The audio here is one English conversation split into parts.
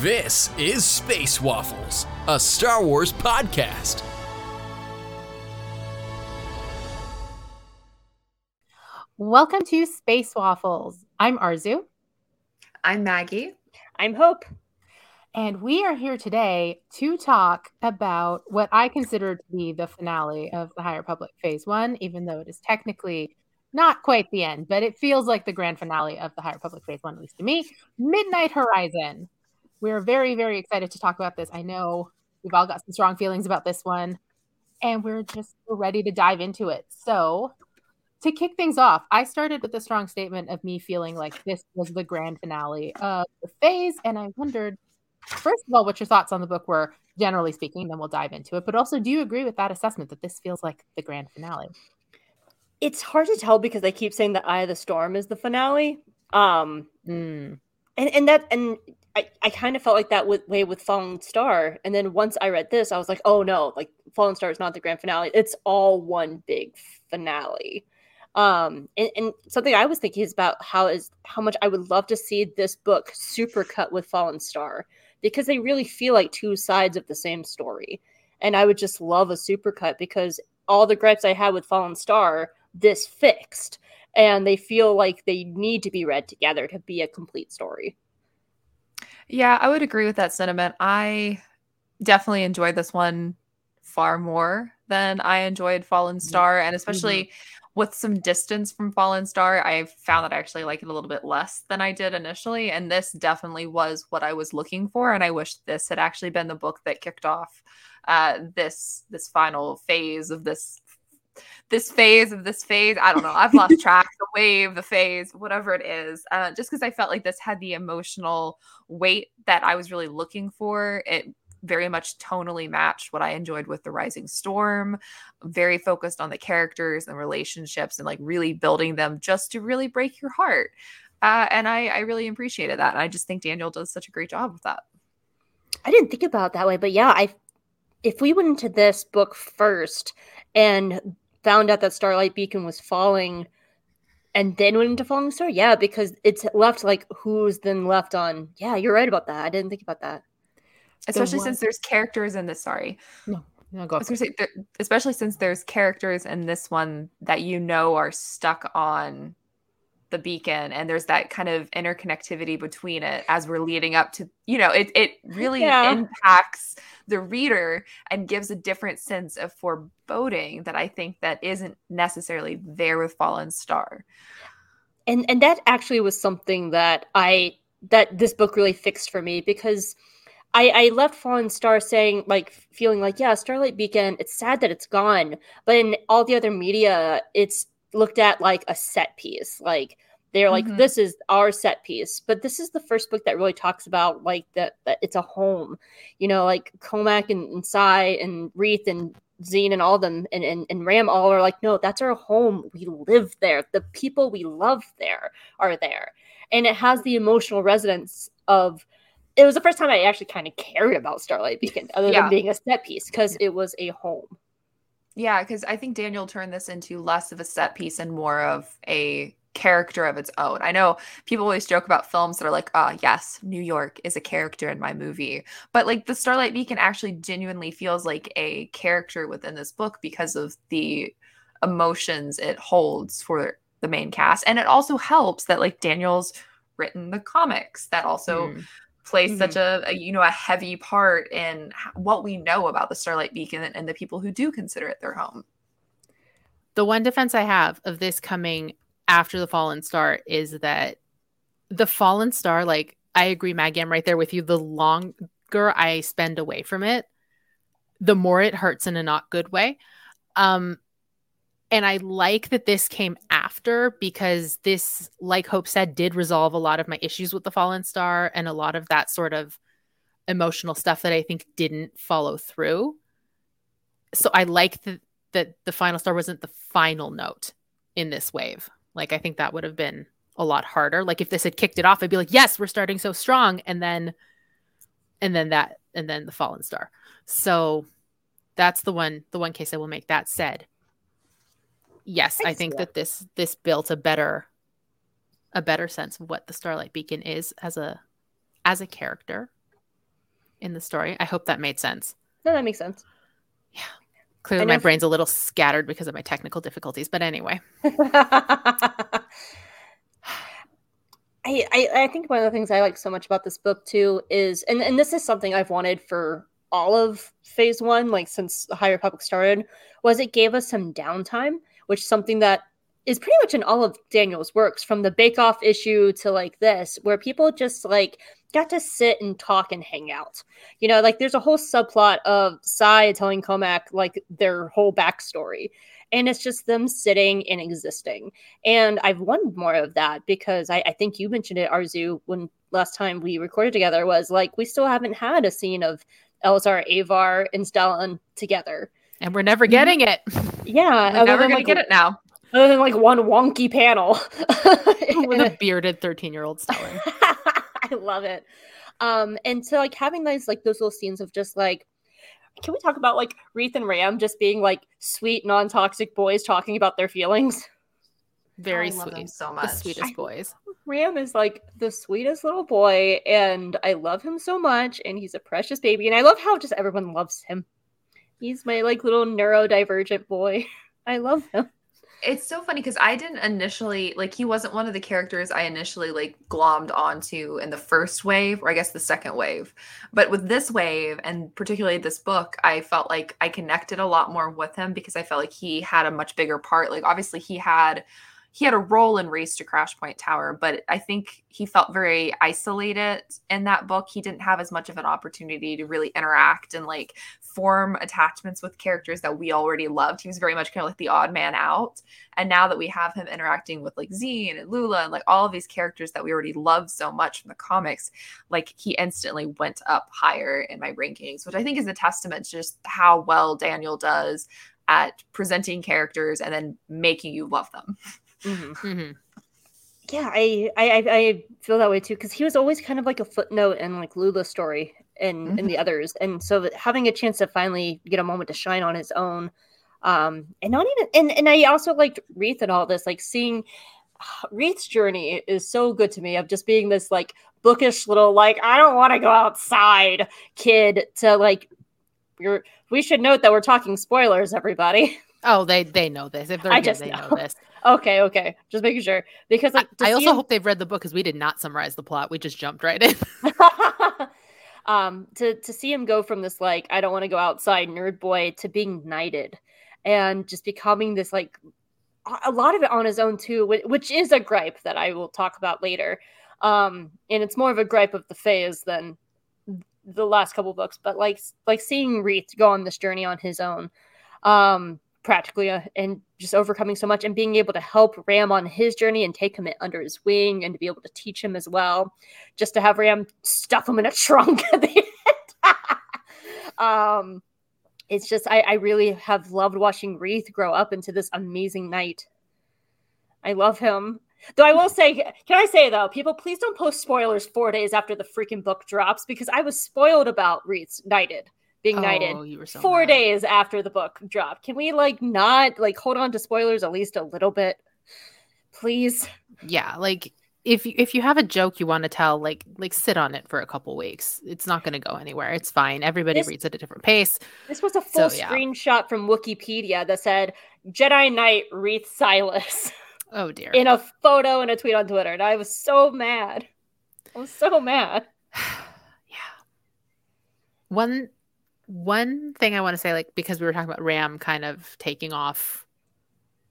This is Space Waffles, a Star Wars podcast. Welcome to Space Waffles. I'm Arzu. I'm Maggie. I'm Hope. And we are here today to talk about what I consider to be the finale of the High Republic Phase 1, even though it is technically not quite the end, but it feels like the grand finale of the High Republic Phase 1, at least to me. Midnight Horizon. We're very, very excited to talk about this. I know we've all got some strong feelings about this one, and we're just we're ready to dive into it. So, to kick things off, I started with a strong statement of me feeling like this was the grand finale of the phase, and I wondered, first of all, what your thoughts on the book were, generally speaking. Then we'll dive into it. But also, do you agree with that assessment that this feels like the grand finale? It's hard to tell because they keep saying that Eye of the Storm is the finale. Um, Mm. and and that and I, I kind of felt like that with, way with Fallen Star. And then once I read this, I was like, oh no, like Fallen Star is not the grand finale. It's all one big finale. Um, and, and something I was thinking is about how is how much I would love to see this book supercut with Fallen Star because they really feel like two sides of the same story. And I would just love a supercut because all the gripes I had with Fallen Star, this fixed. And they feel like they need to be read together to be a complete story. Yeah, I would agree with that sentiment. I definitely enjoyed this one far more than I enjoyed Fallen Star, and especially with some distance from Fallen Star, I found that I actually like it a little bit less than I did initially. And this definitely was what I was looking for. And I wish this had actually been the book that kicked off uh, this this final phase of this this phase of this phase. I don't know. I've lost track. The wave, the phase, whatever it is. Uh, just because I felt like this had the emotional weight that I was really looking for. It very much tonally matched what I enjoyed with The Rising Storm. Very focused on the characters and relationships and like really building them just to really break your heart. Uh, and I, I really appreciated that. And I just think Daniel does such a great job with that. I didn't think about it that way, but yeah, I if we went into this book first and found out that Starlight Beacon was falling and then went into Falling Star, yeah, because it's left like who's then left on. Yeah, you're right about that. I didn't think about that. Especially one- since there's characters in this. Sorry. No, I go. was gonna say, especially since there's characters in this one that you know are stuck on the beacon, and there's that kind of interconnectivity between it as we're leading up to, you know, it it really Yeah. impacts the reader and gives a different sense of foreboding that I think that isn't necessarily there with Fallen Star. and and that actually was something that i that this book really fixed for me because i i left fallen star saying like feeling like yeah starlight beacon it's sad that it's gone but in all the other media it's looked at like a set piece like they're like Mhm. this is our set piece but this is the first book that really talks about like that that it's a home you know like Cohmac and, and Sy and Reath and Zine and all of them and, and, and Ram all are like, no, that's our home. We live there. The people we love there are there. And it has the emotional resonance of it was the first time I actually kind of cared about Starlight Beacon, other Yeah. than being a set piece, because it was a home. Yeah, because I think Daniel turned this into less of a set piece and more of a character of its own. I know people always joke about films that are like, oh, yes, New York is a character in my movie. But like the Starlight Beacon actually genuinely feels like a character within this book because of the emotions it holds for the main cast. And it also helps that like Daniel's written the comics that also Mm. plays such a, a you know a heavy part in what we know about the Starlight Beacon and, and the people who do consider it their home. the one defense I have of this coming after the Fallen Star is that the Fallen Star, like I agree, Maggie, I'm right there with you. The longer I spend away from it, the more it hurts in a not good way. Um, and I like that this came after because this, like Hope said, did resolve a lot of my issues with the Fallen Star and a lot of that sort of emotional stuff that I think didn't follow through. So I like that that the final star wasn't the final note in this wave. Like I think that would have been a lot harder. Like if this had kicked it off, I'd be like, yes, we're starting so strong, and then, and then that, and then the fallen star. So that's the one, the one case I will make. That said, yes, I I think see that this this built a better, a better sense of what the Starlight Beacon is as a, as a character, in the story. I hope that made sense. No, that makes sense. Clearly, my brain's a little scattered because of my technical difficulties. But anyway, I, I I think one of the things I like so much about this book too is and, and this is something I've wanted for all of phase one, like since the High Republic started, was it gave us some downtime, which is something that is pretty much in all of Daniel's works, from the Bake Off issue to like this, where people just like got to sit and talk and hang out. You know, like there's a whole subplot of Sy telling Cohmac like their whole backstory. And it's just them sitting and existing. And I've wanted more of that because I, I think you mentioned it, Arzu, when last time we recorded together was like we still haven't had a scene of Elzar, Avar, and Stellan together. and we're never getting it. Yeah, We're never gonna like, get it now. Other than like one wonky panel. with a bearded thirteen-year-old Stellan. I love it. Um, and so like having those like those little scenes of just like can we talk about like Reath and Ram just being like sweet, non-toxic boys talking about their feelings? Very I love them sweet. so The much. sweetest I- boys. Ram is like the sweetest little boy, and I love him so much, and he's a precious baby, and I love how just everyone loves him. He's my like little neurodivergent boy. I love him. It's so funny because I didn't initially like he wasn't one of the characters I initially like glommed onto in the first wave, or I guess the second wave. But with this wave and particularly this book, I felt like I connected a lot more with him because I felt like he had a much bigger part. Like obviously he had he had a role in Race to Crash Point Tower, but I think he felt very isolated in that book. He didn't have as much of an opportunity to really interact and like form attachments with characters that we already loved. He was very much kind of like the odd man out. And now that we have him interacting with like Zine and Lula and like all of these characters that we already loved so much from the comics, like he instantly went up higher in my rankings, which I think is a testament to just how well Daniel does at presenting characters and then making you love them. hmm Yeah, I I I- I feel that way too because he was always kind of like a footnote in like Lula's story and and the others, and so having a chance to finally get a moment to shine on his own, um, and not even and and I also liked Reath and all this, like seeing Reath's journey is so good to me of just being this like bookish little like I don't want to go outside kid to like you're we should note that we're talking spoilers, everybody. Oh, they they know this. If they're I here, just they know, know. this. Okay, okay, just making sure because I, like to I also him- hope they've read the book because we did not summarize the plot. We just jumped right in. um to to see him go from this like i don't want to go outside nerd boy to being knighted and just becoming this like a- lot of it on his own too which is a gripe that i will talk about later um and it's more of a gripe of the phase than the last couple books but like like seeing Reath go on this journey on his own um practically uh, and just overcoming so much and being able to help ram on his journey and take him under his wing and to be able to teach him as well just to have ram stuff him in a trunk at the end. Um it's just I, I really have loved watching Reath grow up into this amazing knight. I love him. Though i will say can i say though people please don't post spoilers four days after the freaking book drops because i was spoiled about Reath's knighted being knighted Oh, were so four mad. days after the book dropped. Can we like not like hold on to spoilers at least a little bit, please? Yeah, like if you, if you have a joke you want to tell, like like sit on it for a couple weeks. It's not going to go anywhere. It's fine. Everybody This- reads at a different pace. This was a full So, yeah. screenshot from Wikipedia that said Jedi Knight Reath Silas Oh dear. in a photo and a tweet on Twitter, and I was so mad. I was so mad. yeah. One one thing I want to say, like because we were talking about Ram kind of taking off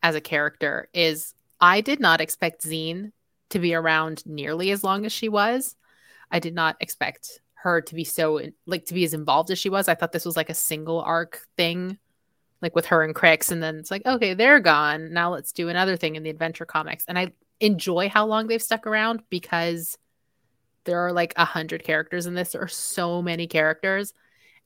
as a character, is I did not expect Zine to be around nearly as long as she was. I did not expect her to be so like to be as involved as she was. I thought this was like a single arc thing, like with her and Crix, and then it's like, okay, they're gone. Now let's do another thing in the adventure comics. And I enjoy how long they've stuck around because there are like a hundred characters in this. There are so many characters.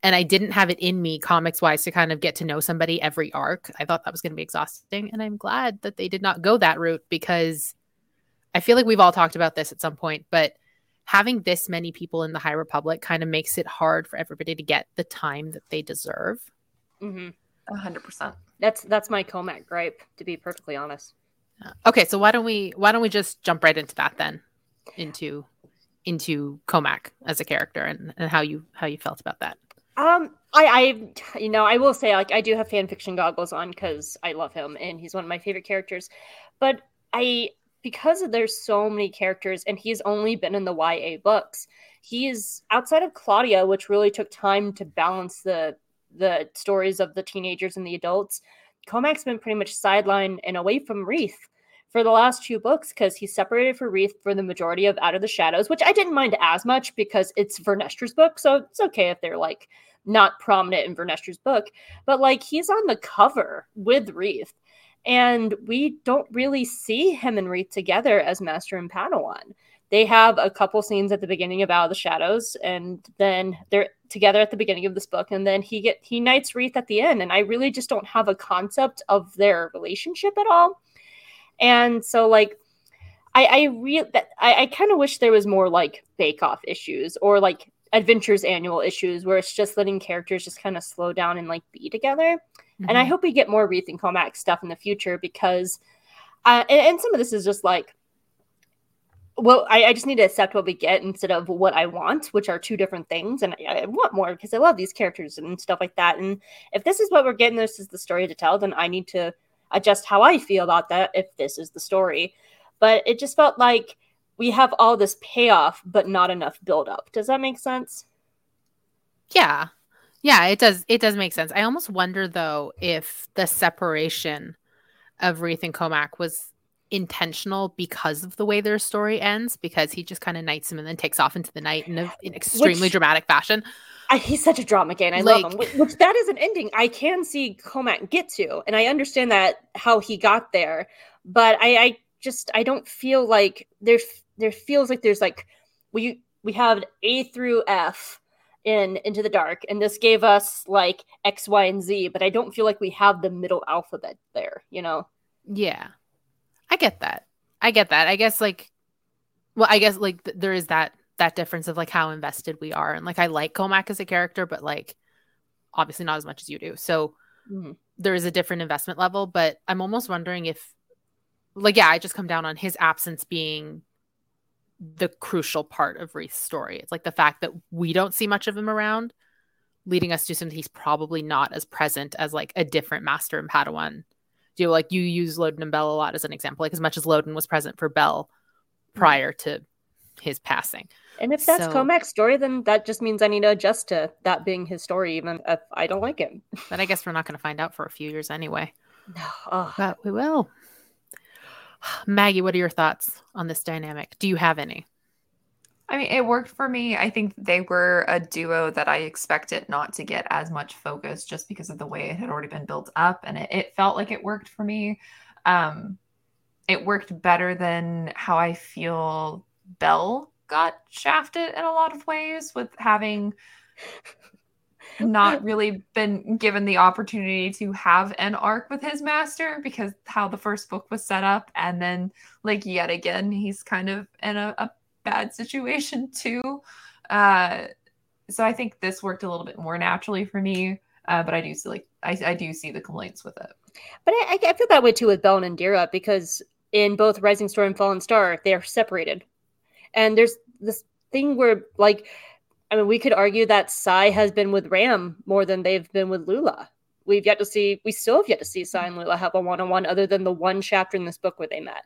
And I didn't have it in me comics wise to kind of get to know somebody every arc. I thought that was going to be exhausting. And I'm glad that they did not go that route because I feel like we've all talked about this at some point, but having this many people in the High Republic kind of makes it hard for everybody to get the time that they deserve. hmm A hundred percent. That's that's my Cohmac gripe, to be perfectly honest. Okay, so why don't we why don't we just jump right into that then? Into into Cohmac as a character and, and how you how you felt about that. Um, I, I, you know, I will say like I do have fan fiction goggles on because I love him and he's one of my favorite characters. But I, because there's so many characters and he's only been in the YA books, he's outside of Claudia, which really took time to balance the the stories of the teenagers and the adults. Cohmac's been pretty much sidelined and away from Reath for the last two books because he's separated for Reath for the majority of Out of the Shadows, which I didn't mind as much because it's Vernestra's book, so it's okay if they're like not prominent in Vernestra's book. But like he's on the cover with Reath, and we don't really see him and Reath together as Master and Padawan. They have a couple scenes at the beginning of Out of the Shadows, and then they're together at the beginning of this book, and then he get he knights Reath at the end. And I really just don't have a concept of their relationship at all and so like I I real that I, I kind of wish there was more like Bake Off issues or like Adventures Annual issues where it's just letting characters just kind of slow down and like be together. Mm-hmm. And I mm-hmm. hope we get more Reath and Cohmac stuff in the future because, uh, and, and some of this is just like well, I, I, just need to accept what we get instead of what I want, which are two different things. And I, I, want more because I love these characters and stuff like that. And if this is what we're getting, this is the story to tell, then I need to adjust how I feel about that if this is the story. But it just felt like we have all this payoff, but not enough build up. Does that make sense? Yeah. Yeah, it does. It does make sense. I almost wonder though if the separation of Reath and Cohmac was intentional because of the way their story ends, because he just kind of knights him and then takes off into the night in an extremely Which, dramatic fashion. I, he's such a drama king. I like, love him. Which, which, that is an ending I can see Cohmac get to, and I understand that how he got there. But I, I just I don't feel like there there feels like there's like we we have A through F in Into the Dark, and this gave us like X, Y, and Z. But I don't feel like we have the middle alphabet there. You know? Yeah, I get that. I get that. I guess like, well, I guess like th- there is that that difference of like how invested we are. And like I like Cohmac as a character, but like obviously not as much as you do. So mm-hmm. there is a different investment level, but I'm almost wondering if like yeah, I just come down on his absence being the crucial part of Reath's story. It's like the fact that we don't see much of him around, leading us to something he's probably not as present as like a different master in Padawan. Do you like you use Loden and Bell a lot as an example, like as much as Loden was present for Bell mm-hmm. prior to his passing. And if that's so, Cohmac's story, then that just means I need to adjust to that being his story, even if I don't like it. But I guess we're not going to find out for a few years anyway. No, oh. but we will. Maggie, what are your thoughts on this dynamic? Do you have any? I mean, it worked for me. I think they were a duo that I expected not to get as much focus just because of the way it had already been built up, and it, it felt like it worked for me. Um, it worked better than how I feel Bell got shafted in a lot of ways with having not really been given the opportunity to have an arc with his master because how the first book was set up. And then like yet again he's kind of in a, a bad situation too. Uh so i think this worked a little bit more naturally for me uh, but i do see like I, I do see the complaints with it. But I, I feel that way too with bell and Indeera because in both rising star and fallen star they're separated and there's this thing where like I mean we could argue that Sy has been with Ram more than they've been with Lula. We've yet to see we still have yet to see Sy and Lula have a one-on-one other than the one chapter in this book where they met.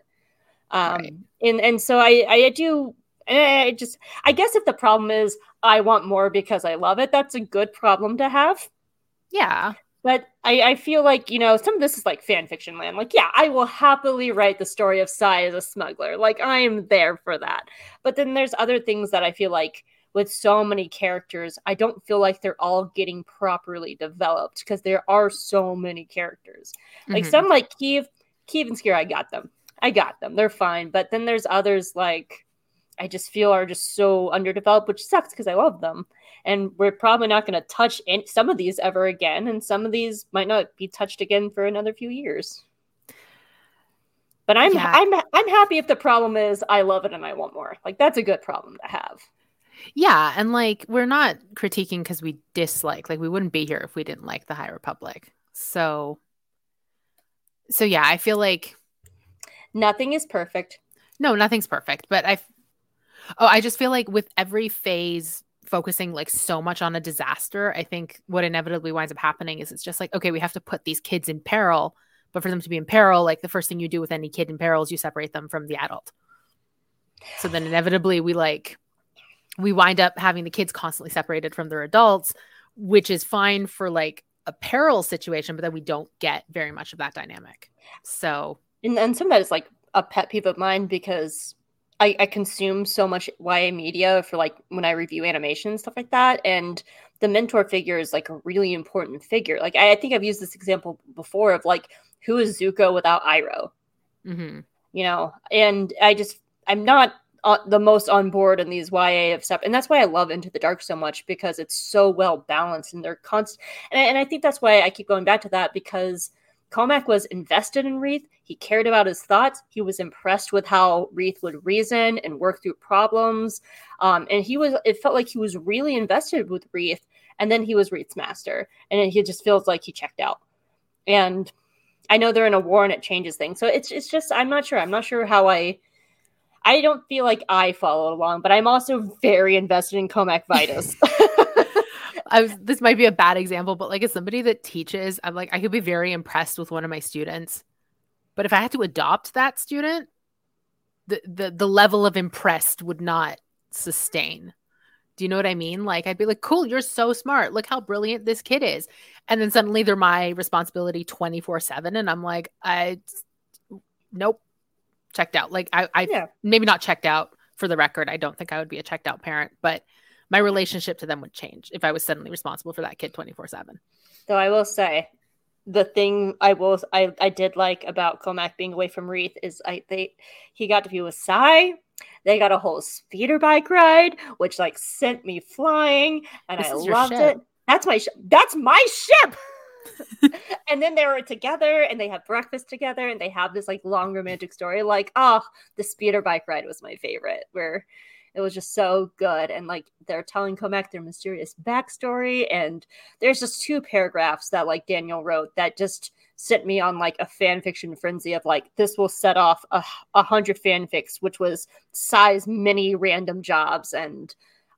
Um right. and and so I I do I just I guess if the problem is I want more because I love it, that's a good problem to have. Yeah. But I, I feel like, you know, some of this is like fan fiction land. Like, yeah, I will happily write the story of Sy as a smuggler. Like, I am there for that. But then there's other things that I feel like with so many characters, I don't feel like they're all getting properly developed because there are so many characters. Like mm-hmm. some like Keeve, Keeve and Sskeer, I got them. I got them. They're fine. But then there's others like I just feel are just so underdeveloped, which sucks because I love them and we're probably not going to touch any, some of these ever again and some of these might not be touched again for another few years. But i'm yeah. i'm i'm happy if the problem is i love it and i want more. Like that's a good problem to have. Yeah and like we're not critiquing because we dislike like we wouldn't be here if we didn't like the high republic. So so yeah i feel like nothing is perfect. No nothing's perfect but i Oh, I just feel like with every phase focusing like so much on a disaster, I think what inevitably winds up happening is it's just like, okay, we have to put these kids in peril. But for them to be in peril, like the first thing you do with any kid in peril is you separate them from the adult. So then inevitably we like we wind up having the kids constantly separated from their adults, which is fine for like a peril situation, but then we don't get very much of that dynamic. So and, and some of that is like a pet peeve of mine because I, I consume so much YA media for like when I review animation stuff like that, and the mentor figure is like a really important figure. Like I, I think I've used this example before of like who is Zuko without Iroh, mhm. you know, and I just I'm not uh, the most on board in these YA of stuff, and that's why I love Into the Dark so much because it's so well balanced and they're constant. And, and I think that's why I keep going back to that because Cohmac was invested in Reath. He cared about his thoughts. He was impressed with how Reath would reason and work through problems. Um, and he was, it felt like he was really invested with Reath. And then he was Reath's master. And he just feels like he checked out. And I know they're in a war and it changes things. So it's, it's just, I'm not sure. I'm not sure how I, I don't feel like I followed along, but I'm also very invested in Cohmac Vitus. I was, this might be a bad example, but like as somebody that teaches, I'm like I could be very impressed with one of my students, but if I had to adopt that student, the the the level of impressed would not sustain. Do you know what I mean? Like I'd be like, "Cool, you're so smart. Look how brilliant this kid is," and then suddenly they're my responsibility twenty four seven, and I'm like, "I, nope, checked out." Like I, I yeah. maybe not checked out for the record. I don't think I would be a checked out parent, but my relationship to them would change if I was suddenly responsible for that kid 24 7. Though I will say, the thing I will I, I did like about Cohmac being away from Reath is I they he got to be with Sy. They got a whole speeder bike ride, which like sent me flying, and This I loved it. That's my sh- that's my ship. and then they were together, and they have breakfast together, and they have this like long romantic story. Like, oh, the speeder bike ride was my favorite, where it was just so good, and like they're telling Cohmac their mysterious backstory, and there's just two paragraphs that like Daniel wrote that just sent me on like a fan fiction frenzy of like this will set off a, a hundred fanfics, which was size many random jobs. And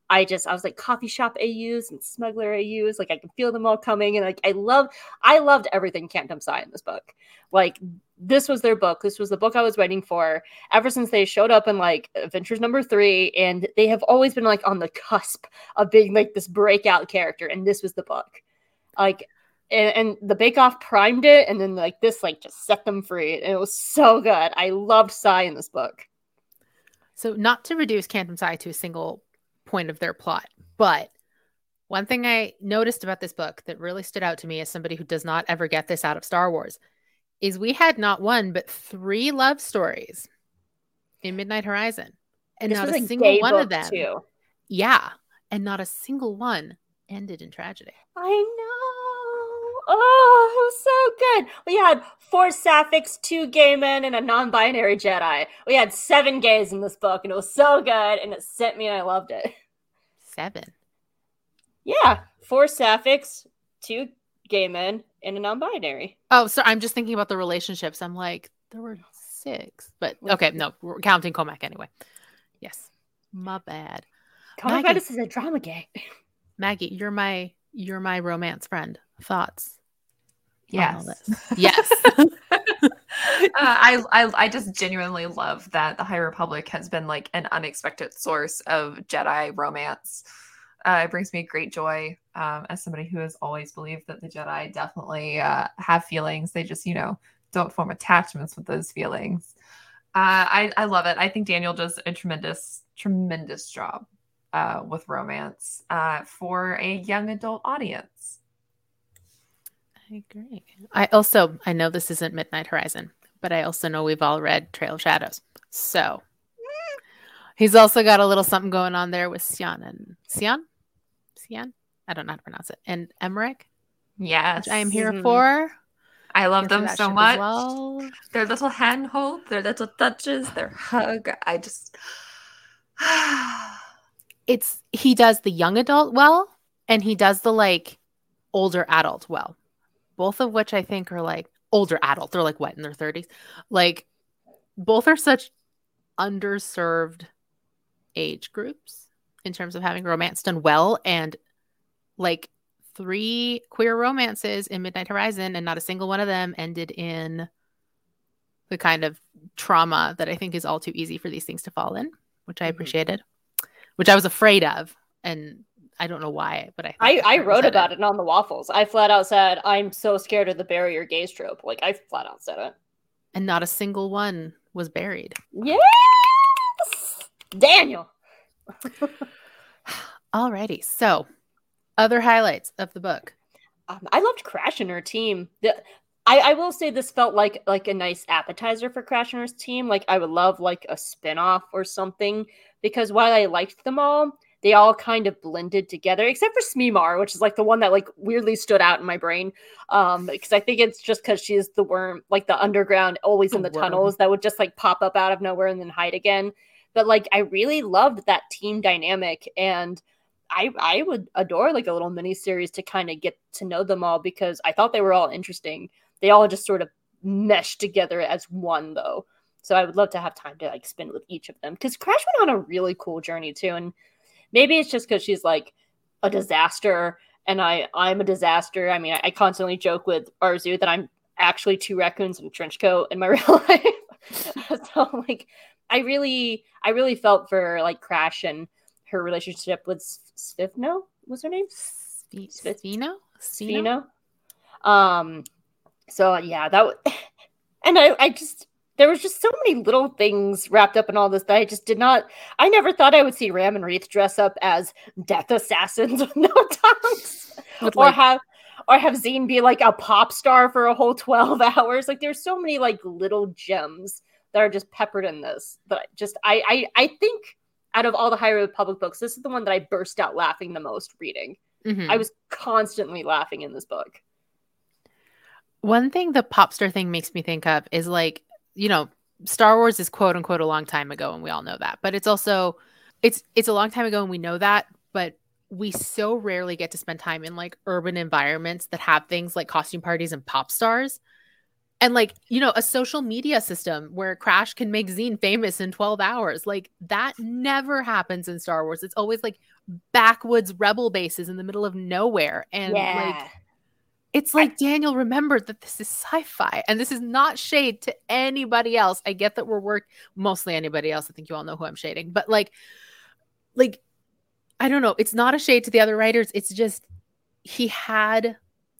I just I was like coffee shop AUs and smuggler AUs, like I can feel them all coming, and like I love I loved everything Cantam Sy in this book. Like this was their book. This was the book I was waiting for ever since they showed up in like Adventures number three, and they have always been like on the cusp of being like this breakout character, and this was the book. Like and, and the Bake Off primed it, and then like this like just set them free, and it was so good. I loved Sy in this book. So, not to reduce Cantam Sy to a single point of their plot, but one thing I noticed about this book that really stood out to me as somebody who does not ever get this out of Star Wars is we had not one but three love stories in Midnight Horizon, and This not a single one of them, too. yeah, and not a single one ended in tragedy. I know. Oh, it was so good. We had four sapphics, two gay men, and a non-binary Jedi. We had seven gays in this book, and it was so good, and it sent me, and I loved it. Seven. Yeah, four sapphics, two gay men, and a non-binary. Oh, so I'm just thinking about the relationships. I'm like, there were six, but okay, no, we're counting Cohmac anyway. Yes, my bad. Cohmac Maggie. Vitus is a drama gay. Maggie, you're my you're my romance friend. Thoughts? Yes. Yes. uh, I, I I just genuinely love that the High Republic has been like an unexpected source of Jedi romance. Uh, it brings me great joy um, as somebody who has always believed that the Jedi definitely uh, have feelings. They just, you know, don't form attachments with those feelings. Uh, I I love it. I think Daniel does a tremendous tremendous job uh, with romance uh, for a young adult audience. I agree. I also I know this isn't Midnight Horizon, but I also know we've all read Trail of Shadows. So he's also got a little something going on there with Sian and Sian? Sian? I don't know how to pronounce it. And Emerick, Yes, I am here Mhm. for. I love Here them so much. well. Their little handhold, their little touches, their hug. I just It's he does the young adult well, and he does the like older adult well. Both of which I think are like older adult. They're like what in their 30s. Like both are such underserved age groups in terms of having romance done well and like three queer romances in Midnight Horizon and not a single one of them ended in the kind of trauma that I think is all too easy for these things to fall in, which I Mhm. appreciated, which I was afraid of and I don't know why, but I I, I wrote about it on the waffles. I flat out said, I'm so scared of the barrier gaze trope. Like, I flat out said it. and not a single one was buried. Yes! Daniel! Alrighty. So, other highlights of the book. Um, I loved Crash and her team. The, I, I will say this felt like like a nice appetizer for Crash and her team. Like I would love like a spin-off or something because while I liked them all, they all kind of blended together, except for Smeemar, which is like the one that like weirdly stood out in my brain. Um, because I think it's just because she's the worm, like the underground, always in The the worm. tunnels that would just like pop up out of nowhere and then hide again. But like I really loved that team dynamic and I I would adore like a little mini series to kind of get to know them all because I thought they were all interesting. They all just sort of meshed together as one though. So I would love to have time to like spend with each of them because Crash went on a really cool journey too, and maybe it's just because she's like a disaster and I I'm a disaster. I mean, I, I constantly joke with Arzu that I'm actually two raccoons in a trench coat in my real life. so like, I really I really felt for like Crash and her relationship with Svifno. was her name? Spe- Spe- Spheno? Spheno? Spheno. Um. So yeah, that w- and I I just there was just so many little things wrapped up in all this that I just did not. I never thought I would see Ram and Reath dress up as death assassins with no tongues, With, or like- have or have Zine be like a pop star for a whole twelve hours. Like there's so many like little gems that are just peppered in this. But just I I I think out of all the High Republic books, this is the one that I burst out laughing the most reading. Mhm. I was constantly laughing in this book. One thing the pop star thing makes me think of is like, you know, Star Wars is quote unquote a long time ago, and we all know that. But it's also it's it's a long time ago and we know that, but we so rarely get to spend time in like urban environments that have things like costume parties and pop stars. And like, you know, a social media system where Crash can make Zine famous in 12 hours. Like that never happens in Star Wars. It's always like backwoods rebel bases in the middle of nowhere. And like it's like Daniel remembered that this is sci-fi and this is not shade to anybody else. I get that we're work mostly anybody else. I think you all know who I'm shading, but like like I don't know, it's not a shade to the other writers. It's just he had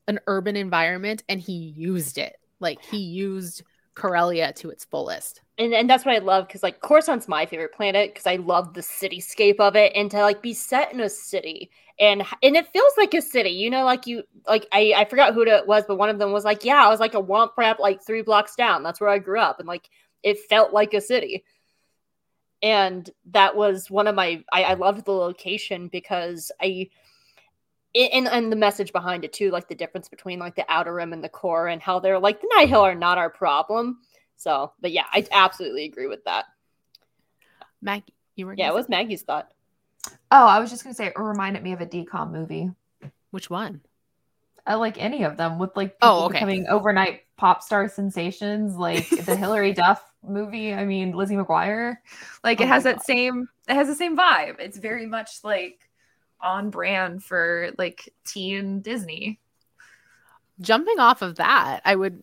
an urban environment and he used it. Like he used Corellia to its fullest. and and that's what I love because like Coruscant's my favorite planet because I love the cityscape of it and to like be set in a city and and it feels like a city. You know, like you like I I forgot who it was, but one of them was like, yeah, I was like a womp prep like three blocks down. That's where I grew up, and like it felt like a city. And that was one of my I, I loved the location because I and and the message behind it too, like the difference between like the outer rim and the core, and how they're like the Nihil are not our problem. So, but yeah, I absolutely agree with that. Maggie, you were Yeah, it was Maggie's thought. Oh, I was just gonna say it reminded me of a DCOM movie. which one? I like any of them with like Oh, people okay. becoming overnight pop star sensations, like the Hilary Duff movie. I mean, Lizzie McGuire. Like Oh it has that God. same. It has the same vibe. It's very much like on brand for like teen Disney. jumping off of that, I would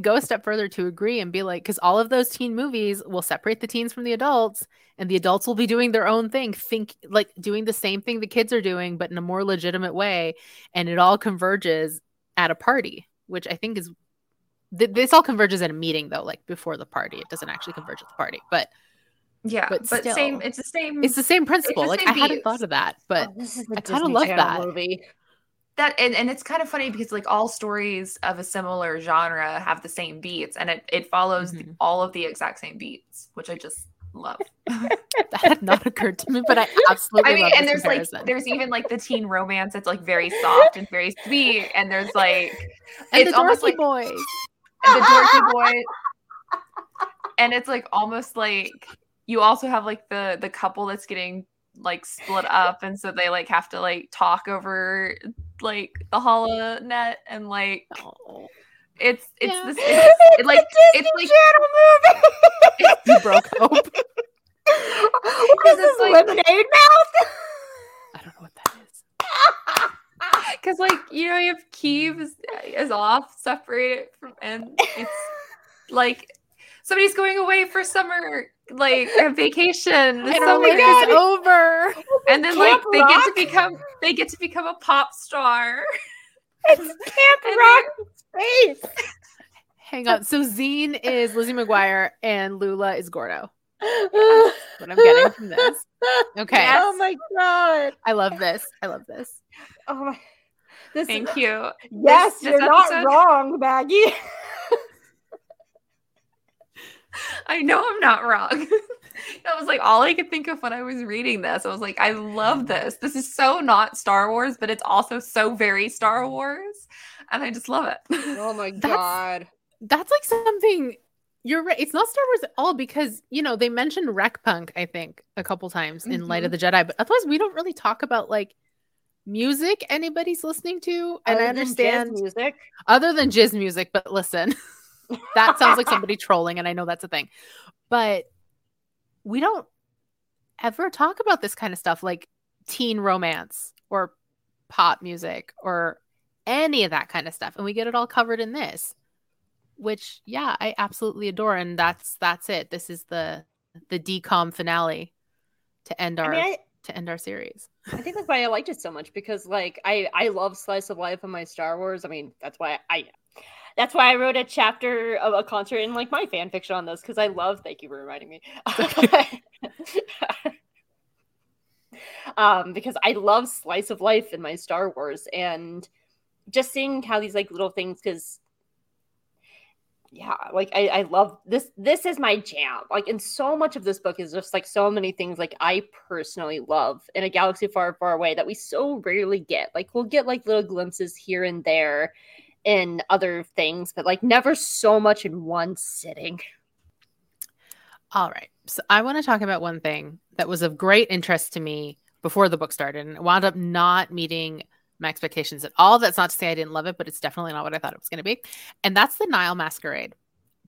go a step further to agree and be like, because all of those teen movies will separate the teens from the adults, and the adults will be doing their own thing, think like doing the same thing the kids are doing, but in a more legitimate way. And it all converges at a party, which I think is th- this all converges at a meeting, though, like before the party. It doesn't actually converge at the party, but Yeah, But but, still, same. It's the same. it's the same principle. the Like, same I hadn't thought of that, but Oh, this is the I kinda love Channel that. movie. that and, and it's kind of funny because like all stories of a similar genre have the same beats and it, it follows the- Mhm. all of the exact same beats which i just love that had not occurred to me. But I absolutely i mean love and this there's like there's even like the teen romance that's like very soft and very sweet and there's like and it's the almost Dorothy like- boys. and the dorky boy and it's like almost like you also have like the the couple that's getting like split up and so they like have to like talk over like the HoloNet and like oh. it's it's yeah. this it's, it's like it's like channel movie. It's, you broke hope what is this like, lemonade mouth? I don't know what that is. Because like you know you have Keeves is off separated from and it's like somebody's going away for summer like a vacation. And so our life good. is over. Oh and then like Camp they get to become they get to become a pop star. It's Camp And Rock Space. Hang on. So Zine is Lizzie McGuire and Lula is Gordo. oh What I'm getting from this. Okay. Oh yes. my god. I love this. I love this. Oh my. This Thank you. Yes, This- this you're not episode- wrong, Maggie. I know I'm not wrong. that was like all I could think of when I was reading this. I was like, I love this. This is so not Star Wars, but it's also so very Star Wars. And I just love it. Oh my That's- god. That's like something you're right. It's not Star Wars at all because you know they mentioned Wreck Punk, I think, a couple times in Light of mm-hmm. the Jedi, but otherwise we don't really talk about like music anybody's listening to. And I Other jazz understand music. other than jizz music, but listen, that sounds like somebody trolling, and I know that's a thing. But we don't ever talk about this kind of stuff like teen romance or pop music or any of that kind of stuff. And we get it all covered in this. Which yeah, I absolutely adore. And that's that's it. This is the the DCOM finale to end our I mean, I, to end our series. I think that's why I liked it so much because, like, I I love slice of life in my Star Wars. I mean, that's why I. That's why I wrote a chapter of a concert in like my fan fiction on this because I love. Thank you for reminding me. um, because I love slice of life in my Star Wars and just seeing how these like little things because yeah like I, I love this this is my jam like and so much of this book is just like so many things like i personally love in a galaxy far far away that we so rarely get like we'll get like little glimpses here and there in other things but like never so much in one sitting All right. So I want to talk about one thing that was of great interest to me before the book started and wound up not meeting my expectations at all. That's not to say I didn't love it, but it's definitely not what I thought it was going to be. And that's the Nihil Masquerade.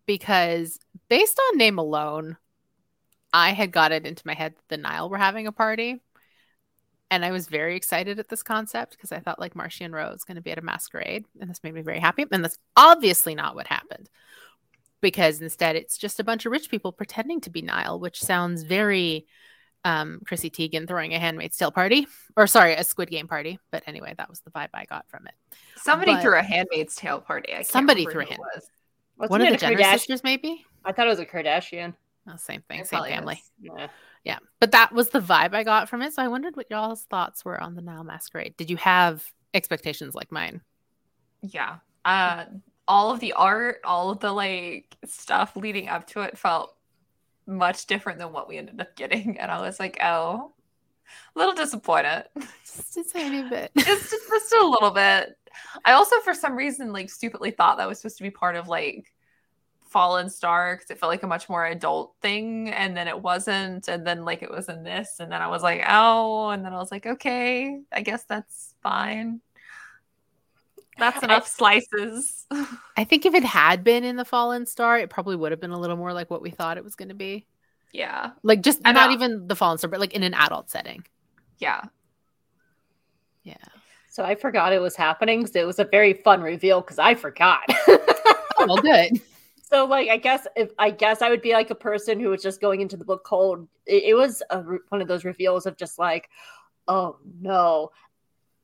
Because based on name alone, I had got it into my head that the Nihil were having a party. And I was very excited at this concept because I thought like Marchion Ro is going to be at a masquerade. And this made me very happy. And that's obviously not what happened because instead it's just a bunch of rich people pretending to be Nihil, which sounds very um, Chrissy Teigen throwing a Handmaid's Tale party, or sorry, a Squid Game party. But anyway, that was the vibe I got from it. Somebody But- threw a Handmaid's Tale party. I can't Somebody threw a who it was. Wasn't One of the a Jenner sisters, maybe. i thought it was a kardashian Oh, same thing, It same family. is. yeah. Yeah, but that was the vibe I got from it. So I wondered what y'all's thoughts were on the Nihil Masquerade. Did you have expectations like mine? Yeah. Uh all of the art, all of the like stuff leading up to it felt much different than what we ended up getting. And I was like, oh, a little disappointed. Just a tiny bit. it's just, just a little bit. I also, for some reason, like stupidly thought that was supposed to be part of like Fallen Star because it felt like a much more adult thing, and then it wasn't, and then like it was in this, and then I was like, oh, and then I was like, okay, I guess that's fine. That's enough slices. I think if it had been in the Fallen Star, it probably would have been a little more like what we thought it was going to be. yeah, Like just I not know. even the Fallen Star, but like in an adult setting. yeah. Yeah. so i forgot it was happening because it was a very fun reveal because i forgot Oh, well, good. So like I guess if I guess I would be like a person who was just going into the book cold. It, it was a, one of those reveals of just like, oh no,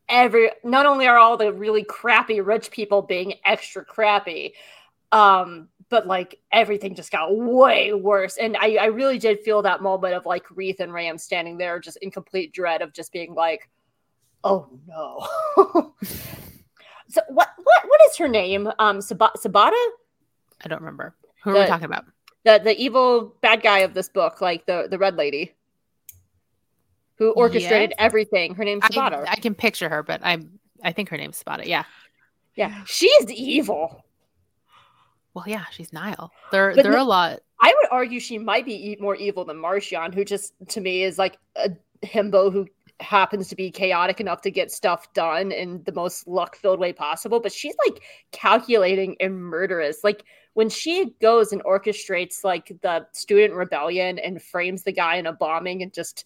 every not only are all the really crappy rich people being extra crappy, um, but like everything just got way worse. And I I really did feel that moment of like Reeth and Ram standing there just in complete dread of just being like, oh no. so what what what is her name? Um, Sab- Sabata. I don't remember. Who are we The- talking about? the the evil bad guy of this book, like the the red lady who orchestrated Yes. everything. Her name's I, Sabata. I can picture her, but I'm I think her name's Spotted. Yeah. yeah, she's evil. Well, yeah, she's Nihil. They're But they're the- a lot. I would argue she might be more evil than Marchion, who just to me is like a himbo who happens to be chaotic enough to get stuff done in the most luck filled way possible. But she's like calculating and murderous. Like when she goes and orchestrates like the student rebellion and frames the guy in a bombing and just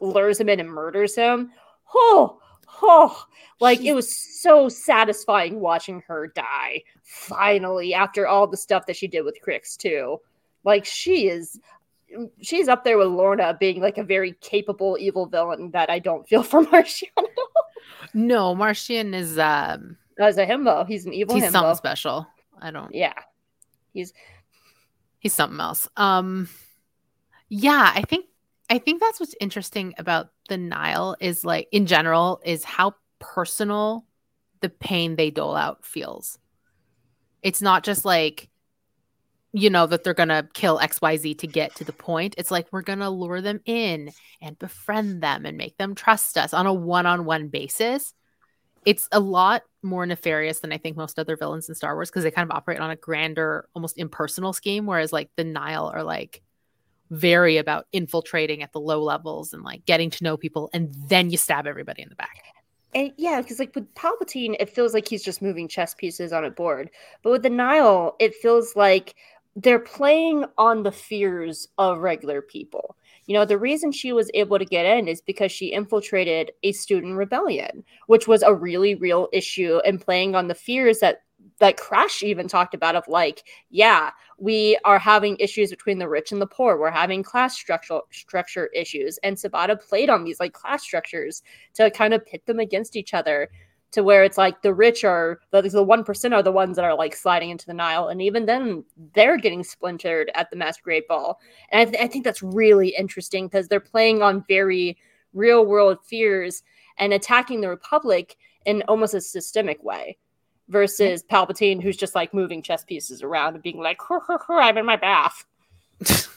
lures him in and murders him. Oh, oh, like it was so satisfying watching her die finally after all the stuff that she did with Crix too. Like she is she's up there with Lourna being like a very capable evil villain that I don't feel for Marchion. no, Marchion is um as a himbo. He's an evil he's himbo. something special. I don't Yeah. He's he's something else. Um yeah, I think I think that's what's interesting about the Nihil is like in general is how personal the pain they dole out feels. It's not just like you know that they're going to kill XYZ to get to the point. It's like we're going to lure them in and befriend them and make them trust us on a one-on-one basis. It's a lot more nefarious than I think most other villains in Star Wars because they kind of operate on a grander, almost impersonal scheme whereas like the Nihil are like very about infiltrating at the low levels and like getting to know people and then you stab everybody in the back. And yeah, because like with Palpatine, it feels like he's just moving chess pieces on a board. But with the Nihil, it feels like they're playing on the fears of regular people. You know, the reason she was able to get in is because she infiltrated a student rebellion, which was a really real issue and playing on the fears that that Crash even talked about of like, yeah, we are having issues between the rich and the poor. We're having class structural structure issues. And Sabata played on these like class structures to kind of pit them against each other to where it's like the rich are the, the 1% are the ones that are like sliding into the Nihil. And even then they're getting splintered at the Masquerade Ball. And I, th- I think that's really interesting because they're playing on very real world fears and attacking the Republic in almost a systemic way versus mm-hmm. Palpatine, who's just like moving chess pieces around and being like, hur, hur, hur, I'm in my bath.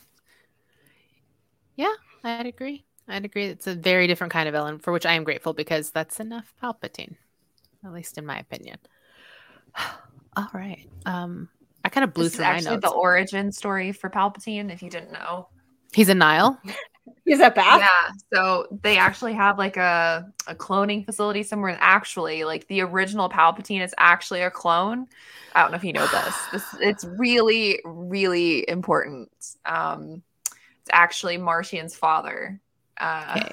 yeah, I'd agree. I'd agree. It's a very different kind of villain, for which I am grateful because that's enough Palpatine, at least in my opinion. All right. Um, I kind of blew This is through my actually notes. the origin story for Palpatine, if you didn't know. He's a Nihil. he's a bath? Yeah, so they actually have like a, a cloning facility somewhere. And actually, like the original Palpatine is actually a clone. I don't know if you know this. This it's really, really important. Um, it's actually Marchion's father. Uh, Okay.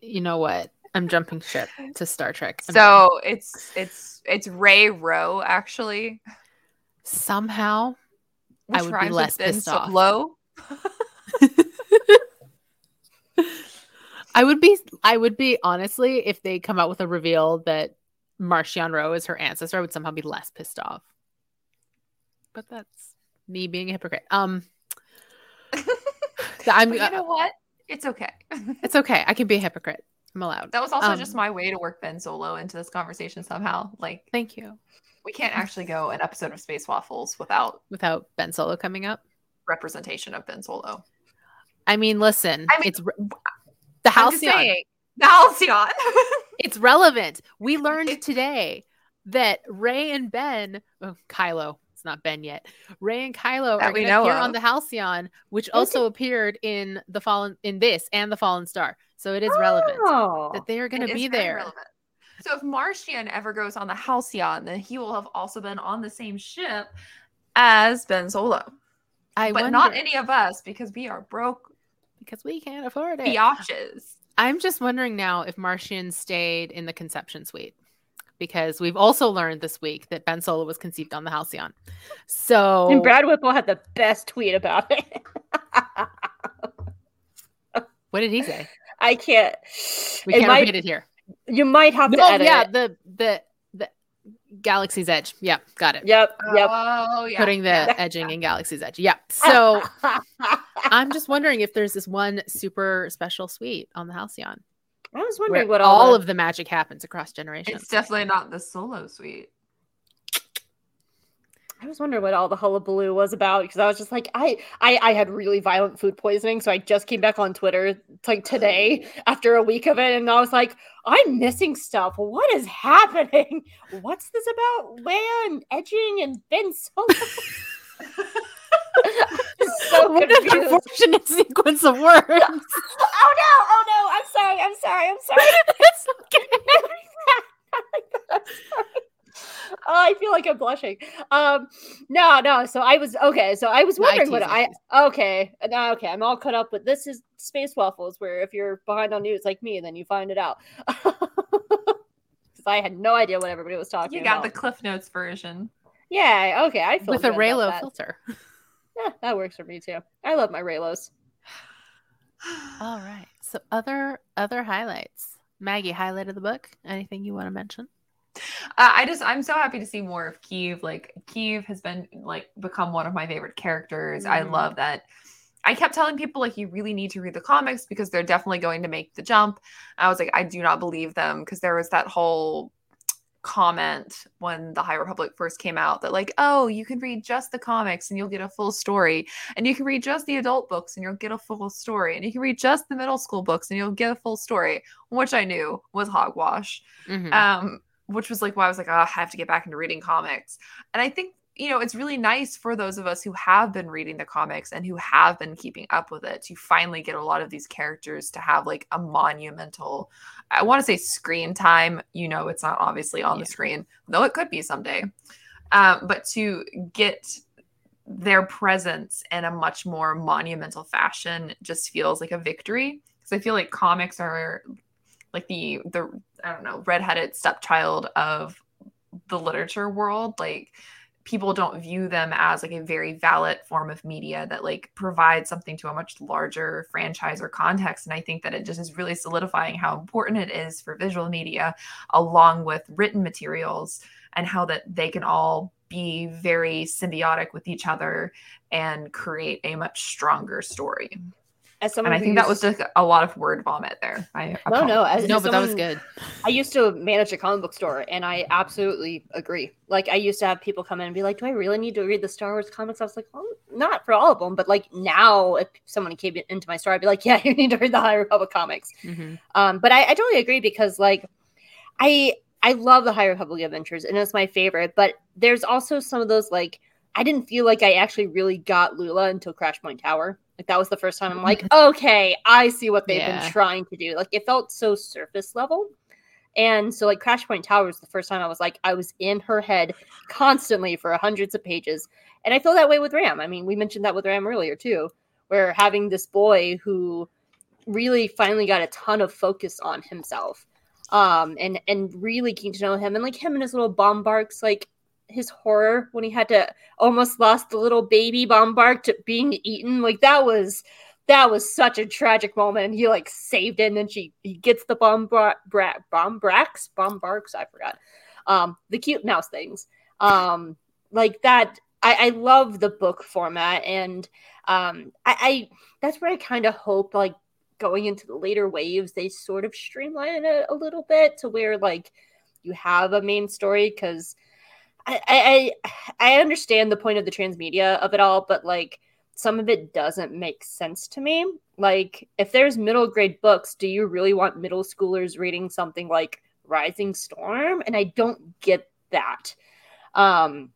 You know what? I'm jumping ship to Star Trek. I'm done. so it's it's it's Rey Ro actually, somehow I would be less pissed off. Solo. I would be I would be honestly if they come out with a reveal that Marchion Ro is her ancestor, I would somehow be less pissed off. But that's me being a hypocrite. Um I'm But you know what? It's okay. it's okay. I can be a hypocrite. I'm allowed. That was also Um, just my way to work Ben Solo into this conversation somehow. Like Thank you. we can't actually go an episode of Space Waffles without Without Ben Solo coming up. representation of Ben Solo. I mean, listen, I mean, it's re- the Halcyon. saying, the Halcyon. It's relevant. We learned today that Rey and Ben, oh, Kylo, it's not Ben yet. Rey and Kylo That are going to appear of. on the Halcyon, which also appeared in the Fallen in this and the Fallen Star. So it is relevant Oh. that they are going to be there. relevant. So if Marchion ever goes on the Halcyon, then he will have also been on the same ship as Ben Solo. I but wonder, not any of us because we are broke because we can't afford it. biatches. I'm just wondering now if Marchion stayed in the conception suite because we've also learned this week that Ben Solo was conceived on the Halcyon. So And Brad Whipple had the best tweet about it. what did he say? I can't. We it can't might, repeat it here. You might have to No, edit. yeah, it. the the the Galaxy's Edge. Yeah, got it. Yep. Yep. Oh yeah. Putting the yeah. edging in Galaxy's Edge. Yeah. So I'm just wondering if there's this one super special suite on the Halcyon I was where wondering what all, all, the, of the magic happens across generations. It's definitely not the solo suite. I was wondering what all the hullabaloo was about because I was just like, I, I, I had really violent food poisoning, so I just came back on Twitter like today after a week of it, and I was like, I'm missing stuff. What is happening? What's this about? Leia and edging and Solo. So what an unfortunate sequence of words. oh no! Oh no! I'm sorry! I'm sorry! I'm sorry! it's okay. I'm sorry. Oh, I feel like I'm blushing. Um, no, no. So I was okay. So I was No, I wondering what I I okay. Now, okay, I'm all caught up. But this is Space Waffles, where if you're behind on news like me, then you find it out. because I had no idea what everybody was talking about. You got about. the Cliff Notes version. Yeah, okay, I feel with a Reylo filter. Yeah, that works for me too. I love my Reylos. All right. So other other highlights. Maggie highlighted the book. Anything you want to mention? Uh, I just I'm so happy to see more of Keeve. Like Keeve has been like become one of my favorite characters. I Mhm. love that. I kept telling people like you really need to read the comics because they're definitely going to make the jump. I was like I do not believe them because there was that whole comment when the High Republic first came out that like oh you can read just the comics and you'll get a full story and you can read just the adult books and you'll get a full story and you can read just the middle school books and you'll get a full story which I knew was hogwash Mhm. um, which was like why I was like, oh, I have to get back into reading comics. And I think you know it's really nice for those of us who have been reading the comics and who have been keeping up with it to finally get a lot of these characters to have like a monumental, I want to say screen time. You know, it's not obviously on Yeah. the screen, though it could be someday. Um, but to get their presence in a much more monumental fashion just feels like a victory because I feel like comics are like the the I don't know redheaded stepchild of the literature world like people don't view them as like a very valid form of media that like provides something to a much larger franchise or context. And i think that it just is really solidifying how important it is for visual media along with written materials and how that they can all be very symbiotic with each other and create a much stronger story As someone and i who think that was just a lot of word vomit there i no, no. apologize. As, no, as but that was good. I used to manage a comic book store, and I absolutely agree. Like, I used to have people come in and be like, "Do I really need to read the Star Wars comics?" I was like, "Well, not for all of them, but like now, if someone came into my store, I'd be like, "Yeah, you need to read the High Republic comics." Mhm. Um, but I, I totally agree because like I I love the High Republic Adventures and it's my favorite. But there's also some of those like I didn't feel like I actually really got Lula until Crash Point Tower. Like that was the first time I'm like, okay, I see what they've Yeah. been trying to do. Like it felt so surface level. And so like Crash Point Tower was the first time I was like, I was in her head constantly for hundreds of pages. And I feel that way with Ram. I mean, we mentioned that with Ram earlier too, where having this boy who really finally got a ton of focus on himself um and and really keen to know him and like him and his little bonbraks like his horror when he had to almost lost the little baby bonbrak to being eaten. Like that was that was such a tragic moment. And he like saved it and then she he gets the bomb bra- bra- bonbraks bonbraks i forgot um the cute mouse things. Um like that i i love the book format and um i, I that's where i kind of hope like going into the later waves, they sort of streamline it a little bit to where like you have a main story because I, I I understand the point of the transmedia of it all, but like some of it doesn't make sense to me. Like if there's middle grade books, do you really want middle schoolers reading something like Rising Storm? And I don't get that. Um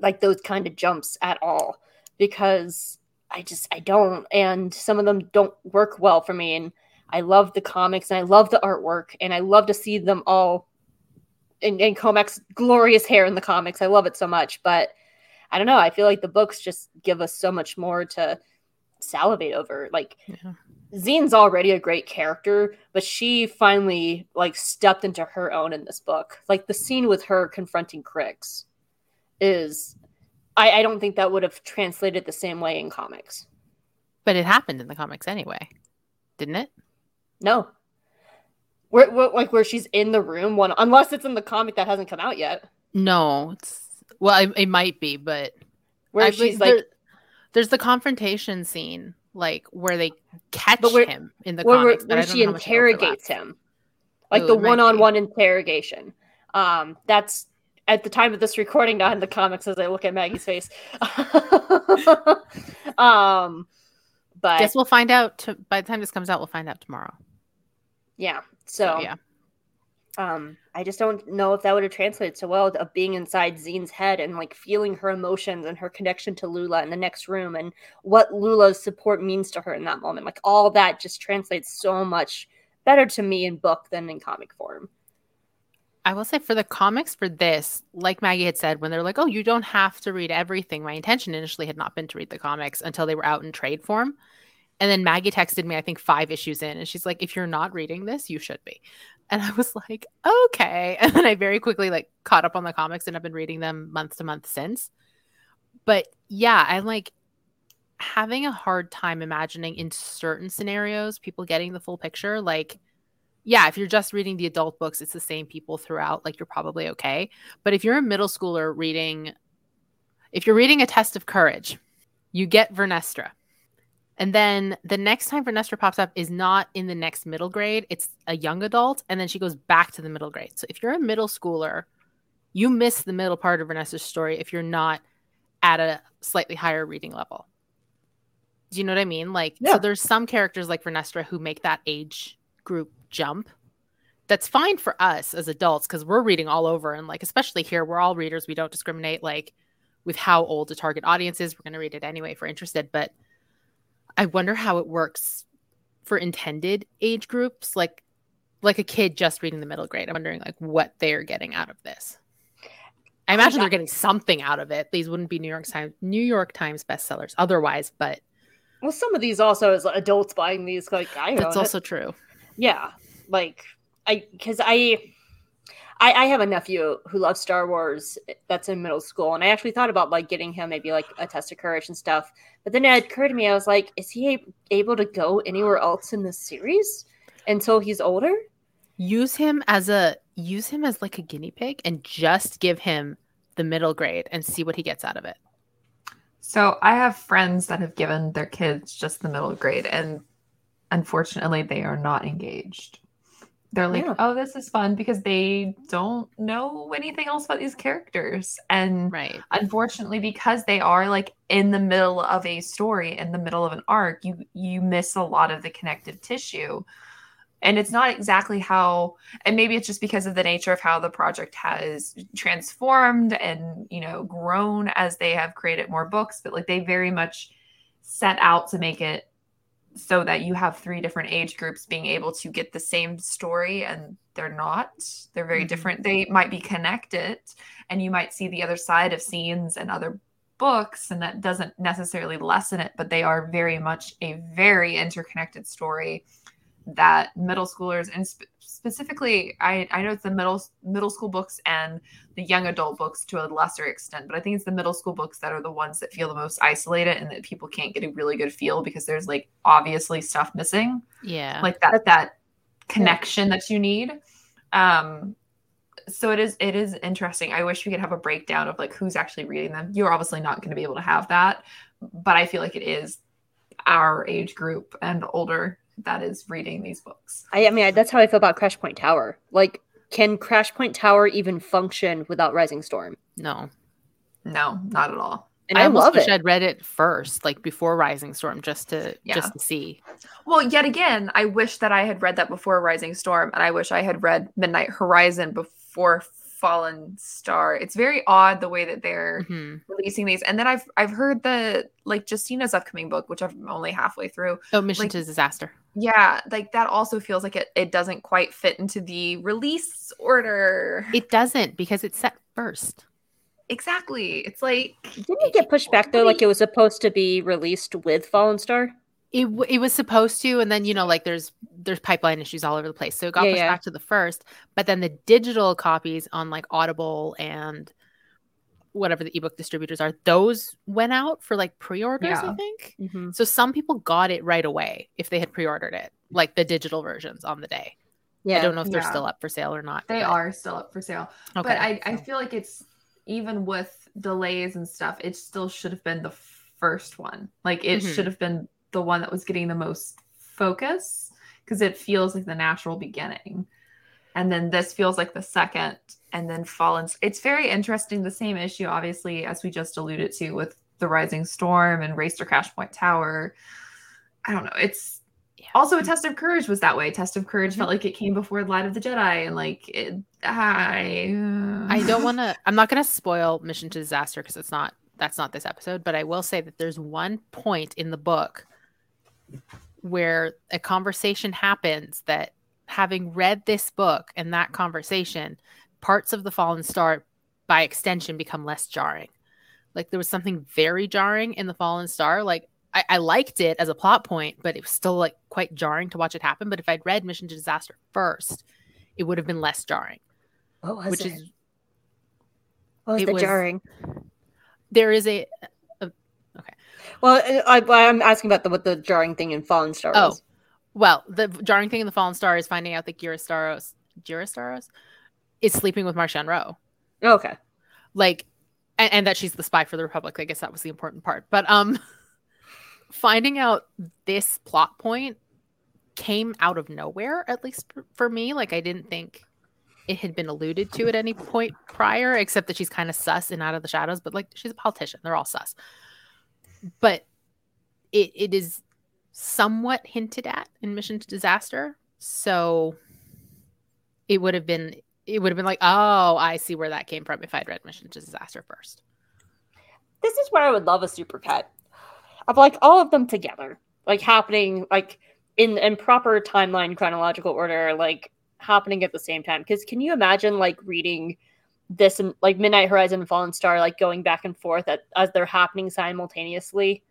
like those kind of jumps at all because I just I don't, and some of them don't work well for me. And I love the comics and I love the artwork, and I love to see them all in, in Cohmac's glorious hair in the comics. I love it so much, but I don't know. I feel like the books just give us so much more to salivate over. Like Yeah. Zeen's already a great character, but she finally like stepped into her own in this book. Like the scene with her confronting Krix is I, I don't think that would have translated the same way in comics. But it happened in the comics anyway, didn't it? No. Where, where like where she's in the room one unless it's in the comic that hasn't come out yet. No, it's well, it, it might be, but Where she's there- like there's the confrontation scene, like where they catch where- him in the where, where, comics, I where she know how much it interrogates him. Like Ooh, the one on one interrogation. Um that's at the time of this recording, not in the comics as I look at Maggie's face. um but Guess we'll find out. To, by the time this comes out, we'll find out tomorrow. Yeah. So yeah, um i just don't know if that would have translated so well of being inside zeen's head and like feeling her emotions and her connection to lula in the next room and what lula's support means to her in that moment like all that just translates so much better to me in book than in comic form I will say for the comics for this, like Maggie had said, when they're like, "Oh, you don't have to read everything." My intention initially had not been to read the comics until they were out in trade form, and then Maggie texted me, I think five issues in, and she's like, "If you're not reading this, you should be." And I was like, okay. And then I very quickly like caught up on the comics and I've been reading them month to month since. But yeah, I'm like having a hard time imagining in certain scenarios people getting the full picture. Like, yeah, if you're just reading the adult books, it's the same people throughout. Like, you're probably okay. But if you're a middle schooler reading, if you're reading A Test of Courage, you get Vernestra. And then the next time Vernestra pops up is not in the next middle grade, it's a young adult. And then she goes back to the middle grade. So if you're a middle schooler, you miss the middle part of Vernestra's story if you're not at a slightly higher reading level. Do you know what I mean? Like, Yeah. so there's some characters like Vernestra who make that age group jump. That's fine for us as adults because we're reading all over. And like, especially here, we're all readers. We don't discriminate like with how old the target audience is. We're going to read it anyway if we're interested. But I wonder how it works for intended age groups, like like a kid just reading the middle grade. I'm wondering like what they're getting out of this. I imagine they're getting something out of it. These wouldn't be New York Times New York Times bestsellers otherwise, but Well, some of these also as adults buying these, like I that's own it. also true. yeah, like I because I, I I have a nephew who loves Star Wars eh, that's in middle school, and I actually thought about like getting him maybe like a test of courage and stuff. But then it occurred to me, I was like, is he a- able to go anywhere else in the series until he's older? Use him as a use him as like a guinea pig and just give him the middle grade and see what he gets out of it. So I have friends that have given their kids just the middle grade, and unfortunately, they are not engaged. They're like, Yeah. "Oh, this is fun," because they don't know anything else about these characters, and Right. unfortunately, because they are like in the middle of a story, in the middle of an arc, you you miss a lot of the connective tissue. And it's not exactly how, and maybe it's just because of the nature of how the project has transformed and you know grown as they have created more books. But like they very much set out to make it so that you have three different age groups being able to get the same story and they're not. They're very Mhm. different. They might be connected and you might see the other side of scenes and other books and that doesn't necessarily lessen it but they are very much a very interconnected story that middle schoolers and sp- specifically I, I know it's the middle middle school books and the young adult books to a lesser extent but i think it's the middle school books that are the ones that feel the most isolated and that people can't get a really good feel because there's like obviously stuff missing. Yeah. like that that connection that you need. Um so it is it is interesting. I wish we could have a breakdown of like who's actually reading them. You're obviously not going to be able to have that but i feel like it is our age group and older that is reading these books I, I mean, I, that's how I feel about Crash Point Tower. Like, can Crash Point Tower even function without Rising Storm? no. no not at all And I, I, almost love wish it. I'd read it first, like before Rising Storm, just to Yeah. just to see. well yet again i wish that i had read that before rising storm and i wish i had read midnight horizon before fallen star it's very odd the way that they're Mhm. releasing these and then i've i've heard the like justina's upcoming book which i'm only halfway through Oh, Mission Like- to Disaster. yeah like that also feels like it, it doesn't quite fit into the release order It doesn't because it's set first. exactly it's like Didn't it get pushed back though? Like it was supposed to be released with Fallen Star. It, w- it was supposed to, and then you know, like there's there's pipeline issues all over the place, so it got Yeah, pushed yeah. back to the first. But then the digital copies on like Audible and whatever the ebook distributors are, those went out for like pre-orders, I think. Mm-hmm. So some people got it right away if they had pre-ordered it, like the digital versions on the day. Yeah, I don't know if they're Yeah. still up for sale or not. they but- are still up for sale Okay. but I, I feel like it's even with delays and stuff it still should have been the first one like it Mhm. should have been the one that was getting the most focus because it feels like the natural beginning and then this feels like the second and then fallen it's very interesting the same issue obviously as we just alluded to with the rising storm and race to crash point tower i don't know it's Yeah. also a test of courage was that way test of courage felt like it came before light of the jedi and like it, i I uh. don't want to. I'm not going to spoil Mission to Disaster because it's not. That's not this episode. But I will say that there's one point in the book where a conversation happens that, having read this book and that conversation, parts of the Fallen Star, by extension, become less jarring. Like there was something very jarring in the Fallen Star. Like I, I liked it as a plot point, but it was still like quite jarring to watch it happen. But if I'd read Mission to Disaster first, it would have been less jarring. What was which it? is what was it the was- jarring? there is a Well, I, I, I'm asking about the what the jarring thing in Fallen Star Oh. well, the jarring thing in the Fallen Star is finding out that Ghirra Starros Girastaros is sleeping with Marchion Ro. Okay. like and, and that she's the spy for the republic i guess that was the important part but um finding out this plot point came out of nowhere at least for, for me like i didn't think it had been alluded to at any point prior except that she's kind of sus and out of the shadows but like she's a politician they're all sus but it, it is somewhat hinted at in mission to disaster so it would have been it would have been like, oh, I see where that came from if I'd read Mission to Disaster first. This is where I would love a supercut of like all of them together, like happening like in in proper timeline chronological order, like happening at the same time. Because can you imagine like reading this and like Midnight Horizon and Fallen Star like going back and forth at, as they're happening simultaneously,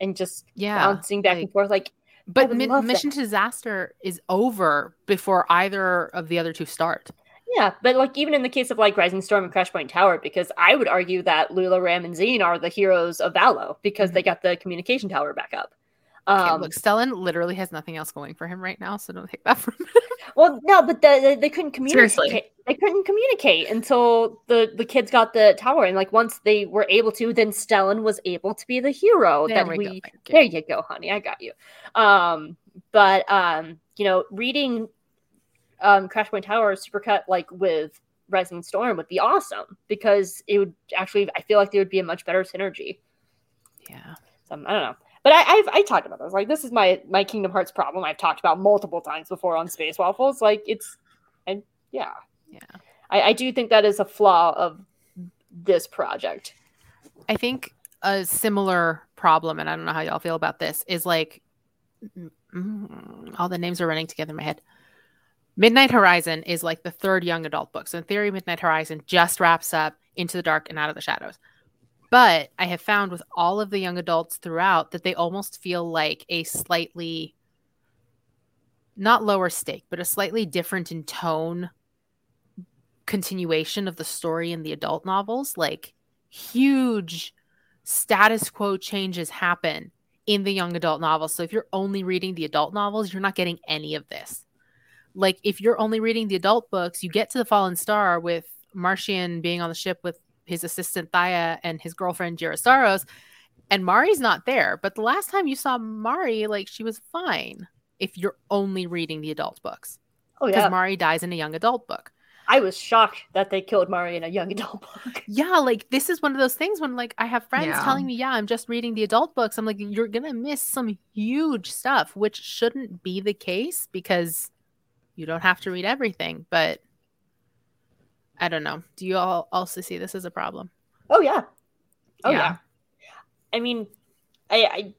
and just Yeah. bouncing back like- and forth like But Mi- Mission to Disaster is over before either of the other two start. Yeah, but like even in the case of like Rising Storm and Crash Point Tower, because I would argue that Lula, Ram, and Zeen are the heroes of Valo because they got the communication tower back up. Okay, Um, look, Stellan literally has nothing else going for him right now, so don't take that from him. well, no, but the, the- they couldn't communicate. Seriously. They couldn't communicate until the the kids got the tower, and like once they were able to, then Stellan was able to be the hero there that we, we. There you go, honey. I got you. Um, but um, you know, reading um Crash Point Tower supercut like with Rising Storm would be awesome because it would actually I feel like there would be a much better synergy. Yeah. So I don't know. But I, I've I talked about this. Like this is my my Kingdom Hearts problem. I've talked about multiple times before on Space Waffles. Like it's, and yeah, Yeah. I, I do think that is a flaw of this project. I think a similar problem, and I don't know how y'all feel about this, is like mm, mm, all the names are running together in my head. Midnight Horizon is like the third young adult book. So in theory, Midnight Horizon just wraps up Into the Dark and Out of the Shadows. But I have found with all of the young adults throughout that they almost feel like a slightly not lower stake, but a slightly different in tone continuation of the story in the adult novels. Like huge status quo changes happen in the young adult novels. So if you're only reading the adult novels, you're not getting any of this. Like if you're only reading the adult books, you get to the Fallen Star with Marchion being on the ship with his assistant Thaya and his girlfriend Ghirra Starros, and Mari's not there. But the last time you saw Mari, like she was fine. If you're only reading the adult books, Oh because Mari dies in a young adult book. I was shocked that they killed Mari in a young adult book. Yeah, like this is one of those things when like I have friends Yeah. telling me, "Yeah, I'm just reading the adult books." I'm like, "You're going to miss some huge stuff," which shouldn't be the case because you don't have to read everything, but I don't know. Do you all also see this as a problem? Oh yeah, oh yeah. Yeah. I mean, I I,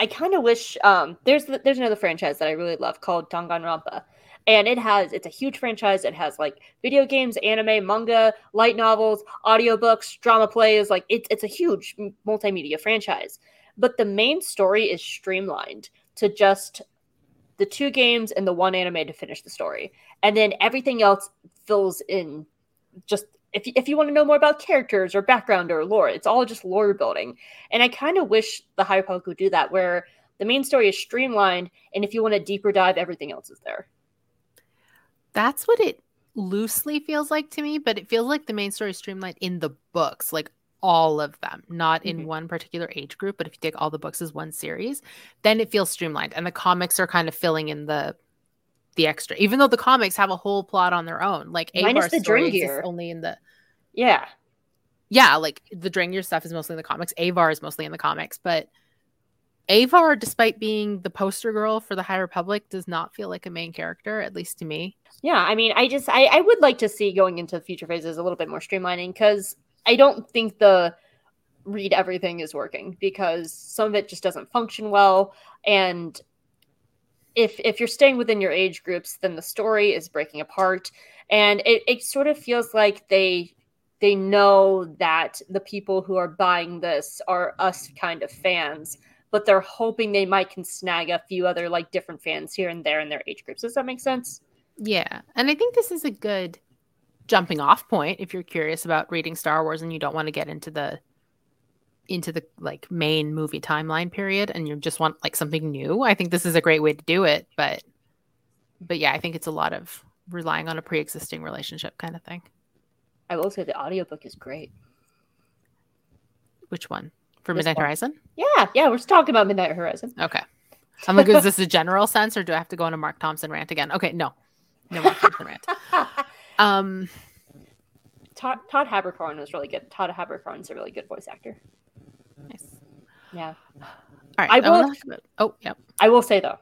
I kind of wish um there's there's another franchise that I really love called Danganronpa. And it has it's a huge franchise. It has like video games, anime, manga, light novels, audiobooks, drama plays, like it's it's a huge multimedia franchise. But the main story is streamlined to just the two games and the one anime to finish the story. And then everything else fills in just if, if you want to know more about characters or background or lore, it's all just lore building. And I kind of wish the Republic would do that, where the main story is streamlined, and if you want a deeper dive, everything else is there. That's what it loosely feels like to me, but it feels like the main story is streamlined in the books, like all of them, not in Mhm. one particular age group. But if you take all the books as one series, then it feels streamlined, and the comics are kind of filling in the the extra. Even though the comics have a whole plot on their own, like Minus Avar's the exists only in the Yeah. yeah, like the Drengir stuff is mostly in the comics. Avar is mostly in the comics, but Avar, despite being the poster girl for the High Republic, does not feel like a main character, at least to me. Yeah, I mean, I just I, I would like to see going into future phases a little bit more streamlining because I don't think the read everything is working because some of it just doesn't function well. And if if you're staying within your age groups then the story is breaking apart. And it, it sort of feels like they they know that the people who are buying this are us kind of fans but they're hoping they might can snag a few other like different fans here and there in their age groups does that make sense Yeah. And I think this is a good jumping off point if you're curious about reading Star Wars and you don't want to get into the into the like main movie timeline period and you just want like something new. I think this is a great way to do it, but but yeah, I think it's a lot of relying on a pre-existing relationship kind of thing. I will say the audiobook is great. Which one? For Midnight one. Horizon? Yeah, yeah, we're just talking about Midnight Horizon. Okay. I'm like, is this a general sense or do I have to go on a Marc Thompson rant again? Okay, no. No Marc Thompson rant. Um Todd, Todd Haberkorn was really good. Todd Haberkorn's a really good voice actor. nice. Yeah. All right. I I will- about- oh, yeah. I will say though,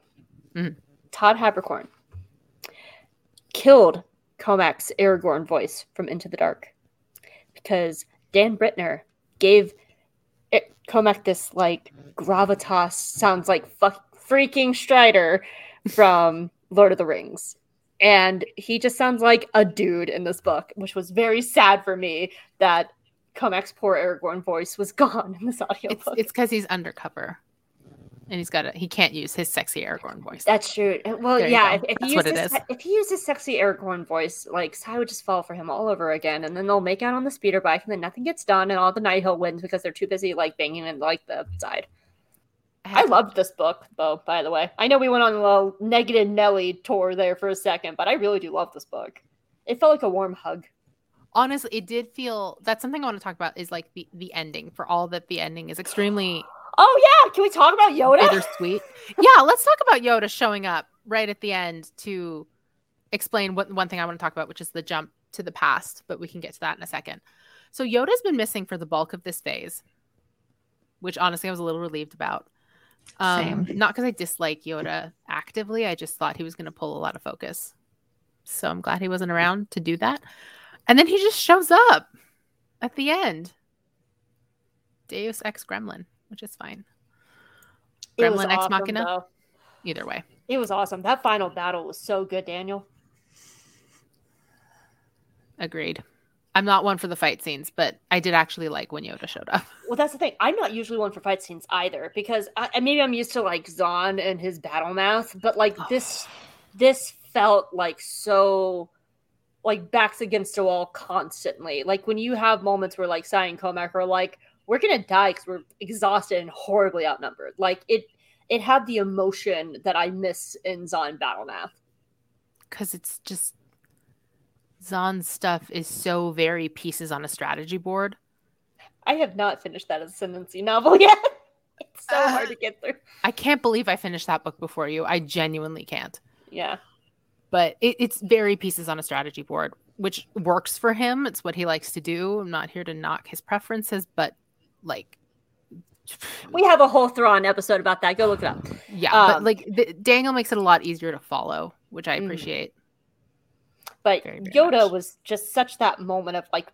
Mhm. Todd Habercorn killed Cohmac's Aragorn voice from Into the Dark because Dan Bittner gave it, this like gravitas, sounds like fuck, freaking Strider from Lord of the Rings. And he just sounds like a dude in this book, which was very sad for me that Cohmac's poor Aragorn voice was gone in this audiobook. it's because he's undercover. And he's got a he can't use his sexy Aragorn voice. That's true. Uh, Well, There yeah. If, if he what used it his, if he used his sexy Aragorn voice, like Sy would just fall for him all over again, and then they'll make out on the speeder bike, and then nothing gets done, and all the Nihil wins because they're too busy like banging in like the side. I loved this book, though. By the way, I know we went on a little negative Nelly tour there for a second, but I really do love this book. It felt like a warm hug. honestly it did feel that's something I want to talk about is like the the ending for all that the ending is extremely Oh yeah, can we talk about Yoda? bittersweet. yeah, let's talk about Yoda showing up right at the end to explain what one thing I want to talk about, which is the jump to the past, but we can get to that in a second. So Yoda's been missing for the bulk of this phase, which honestly I was a little relieved about. Um, Same. not because I dislike Yoda actively, I just thought he was going to pull a lot of focus. So I'm glad he wasn't around to do that. And then he just shows up at the end. Deus ex Gremlin, which is fine. It Gremlin ex awesome, Machina? though. Either way. It was awesome. That final battle was so good, Daniel. Agreed. I'm not one for the fight scenes, but I did actually like when Yoda showed up. Well, that's the thing. I'm not usually one for fight scenes either because I, and maybe I'm used to like Zahn and his battle mouth, but like oh. this, this felt like so, like backs against a wall constantly. Like when you have moments where like Sy and Cohmac are like, "We're gonna die because we're exhausted and horribly outnumbered." Like it, it had the emotion that I miss in Zahn battle math. Because it's just Zahn's stuff is so very pieces on a strategy board. I have not finished that ascendancy novel yet. it's so hard to get through. I can't believe I finished that book before you. I genuinely can't. Yeah. But it, it's very pieces on a strategy board, which works for him. It's what he likes to do. I'm not here to knock his preferences, but like, We have a whole Thrawn episode about that. Go look it up. yeah, Um, but like the, Daniel makes it a lot easier to follow, which I Mm. appreciate. But Very, very Yoda much. was just such that moment of like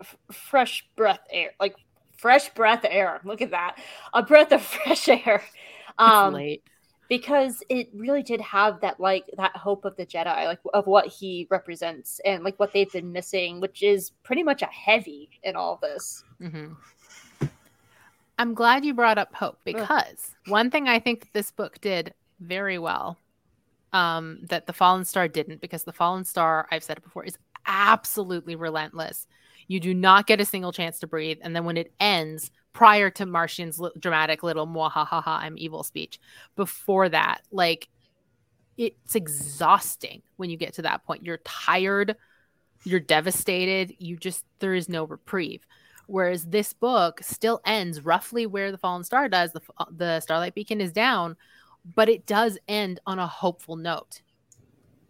f- fresh breath air, like fresh breath air. Look at that, a breath of fresh air. Um, late. because it really did have that like that hope of the Jedi, like of what he represents and like what they've been missing, which is pretty much a heavy in all this. hmm I'm glad you brought up hope because one thing I think this book did very well, um, that the Fallen Star didn't, because the Fallen Star, I've said it before, is absolutely relentless. You do not get a single chance to breathe, and then when it ends, prior to Marchion's li- dramatic little "mwahahaha, I'm evil" speech, before that, like it's exhausting when you get to that point. You're tired, you're devastated. You just there is no reprieve. Whereas this book still ends roughly where the Fallen Star does. The the Starlight Beacon is down, but it does end on a hopeful note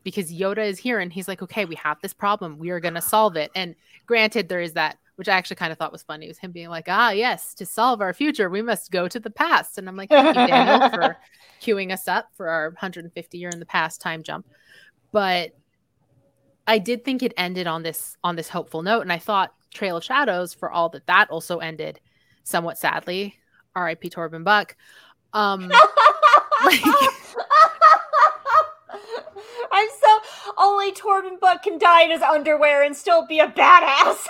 because Yoda is here and he's like, okay, we have this problem. We are going to solve it. And granted, there is that, which I actually kind of thought was funny, was him being like, ah, yes, to solve our future, we must go to the past. And I'm like, thank you, Daniel, for queuing us up for our 150 year in the past time jump. But I did think it ended on this on this hopeful note, and I thought Trail of Shadows, for all that that also ended somewhat sadly. R.I.P. Torban Buck. Um, Like- I'm so only Torban Buck can die in his underwear and still be a badass.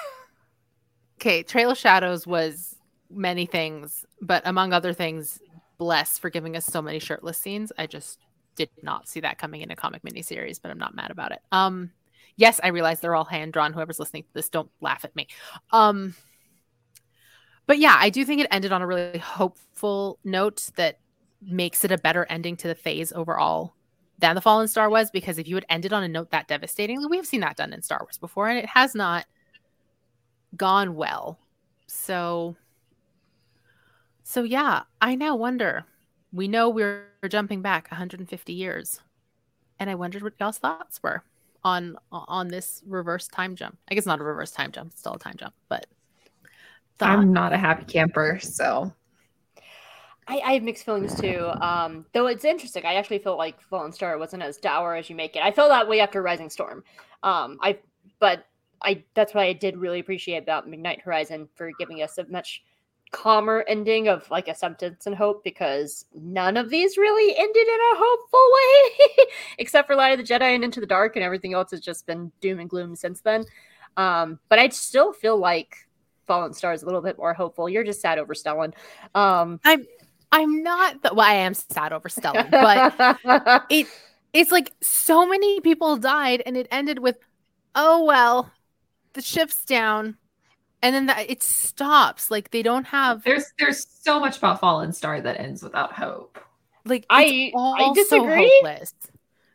okay, Trail of Shadows was many things, but among other things, bless for giving us so many shirtless scenes. I just did not see that coming in a comic miniseries, but I'm not mad about it. Um, yes, I realize they're all hand drawn. Whoever's listening to this, don't laugh at me. Um, but yeah, I do think it ended on a really hopeful note that makes it a better ending to the phase overall than the Fallen Star was. Because if you had ended on a note that devastating, we have seen that done in Star Wars before, and it has not gone well. So, so yeah, I now wonder. We know we're jumping back 150 years, and I wondered what y'all's thoughts were on on this reverse time jump. I guess not a reverse time jump; it's still a time jump, but thought. I'm not a happy camper, so I, I, have mixed feelings too. Um, though it's interesting. I actually feel like Fallen Star wasn't as dour as you make it. I felt that way after Rising Storm. Um, I but I that's what I did really appreciate about Midnight Horizon for giving us a much calmer ending of like acceptance and hope because none of these really ended in a hopeful way except for Light of the Jedi and Into the Dark and everything else has just been doom and gloom since then. Um, but I still feel like Fallen Star is a little bit more hopeful. You're just sad over Stellan. Um, I'm I'm not the, well, I am sad over Stellan, but it it's like so many people died and it ended with oh well, the ship's down. And then the, it stops. Like they don't have There's there's so much about Fallen Star that ends without hope. Like I I disagree. So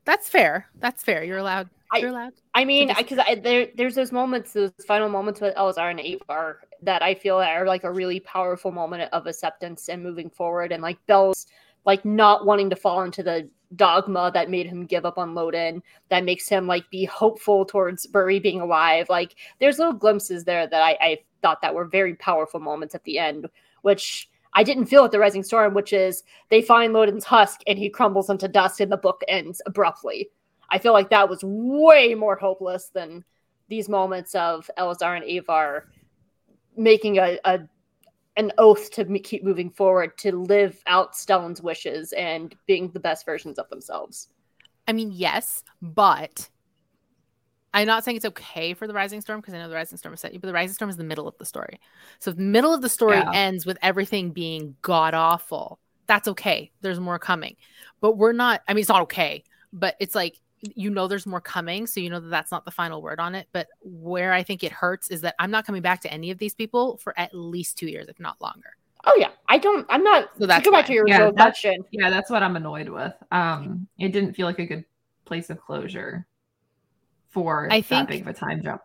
That's fair. That's fair. You're allowed you're allowed. I mean, because there, there's those moments, those final moments with Elzar and Avar that I feel are like a really powerful moment of acceptance and moving forward, and like Bell's like not wanting to fall into the dogma that made him give up on Loden, that makes him like be hopeful towards Burry being alive. Like there's little glimpses there that I, I thought that were very powerful moments at the end, which I didn't feel at the Rising Storm, which is they find Loden's husk and he crumbles into dust and the book ends abruptly. I feel like that was way more hopeless than these moments of Elzar and Avar making a, a an oath to keep moving forward, to live out Stellan's wishes and being the best versions of themselves. I mean, yes, but I'm not saying it's okay for the Rising Storm because I know the Rising Storm is set you, but the Rising Storm is the middle of the story. So if the middle of the story yeah. ends with everything being god awful, that's okay. There's more coming. But we're not, I mean, it's not okay, but it's like you know there's more coming so you know that that's not the final word on it but where i think it hurts is that i'm not coming back to any of these people for at least two years if not longer. Oh yeah. I don't i'm not so that's go back to your yeah, question. Yeah that's what i'm annoyed with. Um it didn't feel like a good place of closure for I think, that big of a time jump.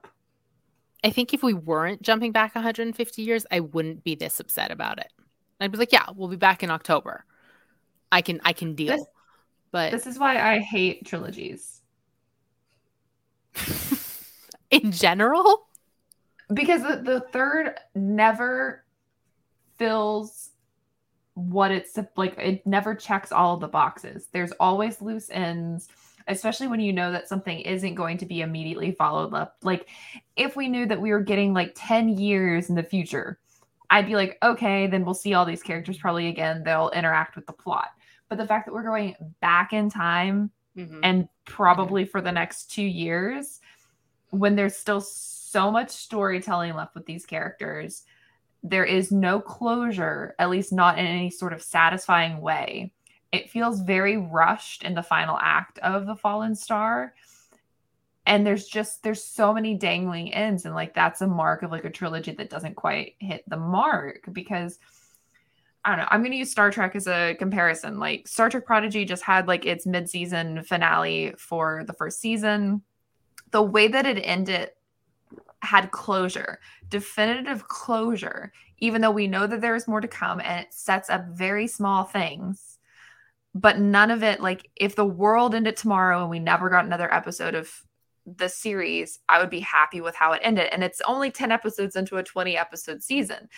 I think if we weren't jumping back 150 years i wouldn't be this upset about it. I'd be like yeah we'll be back in october. I can i can deal. This- but this is why I hate trilogies. In general? Because the, the third never fills what it's like it never checks all of the boxes. There's always loose ends, especially when you know that something isn't going to be immediately followed up. Like if we knew that we were getting like 10 years in the future, I'd be like, okay, then we'll see all these characters probably again. They'll interact with the plot. But the fact that we're going back in time mm-hmm. and probably for the next two years, when there's still so much storytelling left with these characters, there is no closure, at least not in any sort of satisfying way. It feels very rushed in the final act of The Fallen Star. And there's just there's so many dangling ends and like that's a mark of like a trilogy that doesn't quite hit the mark because I don't know. I'm going to use Star Trek as a comparison. Like Star Trek Prodigy just had like its mid-season finale for the first season. The way that it ended had closure, definitive closure, even though we know that there is more to come and it sets up very small things. But none of it, like if the world ended tomorrow and we never got another episode of the series, I would be happy with how it ended. And it's only 10 episodes into a 20 episode season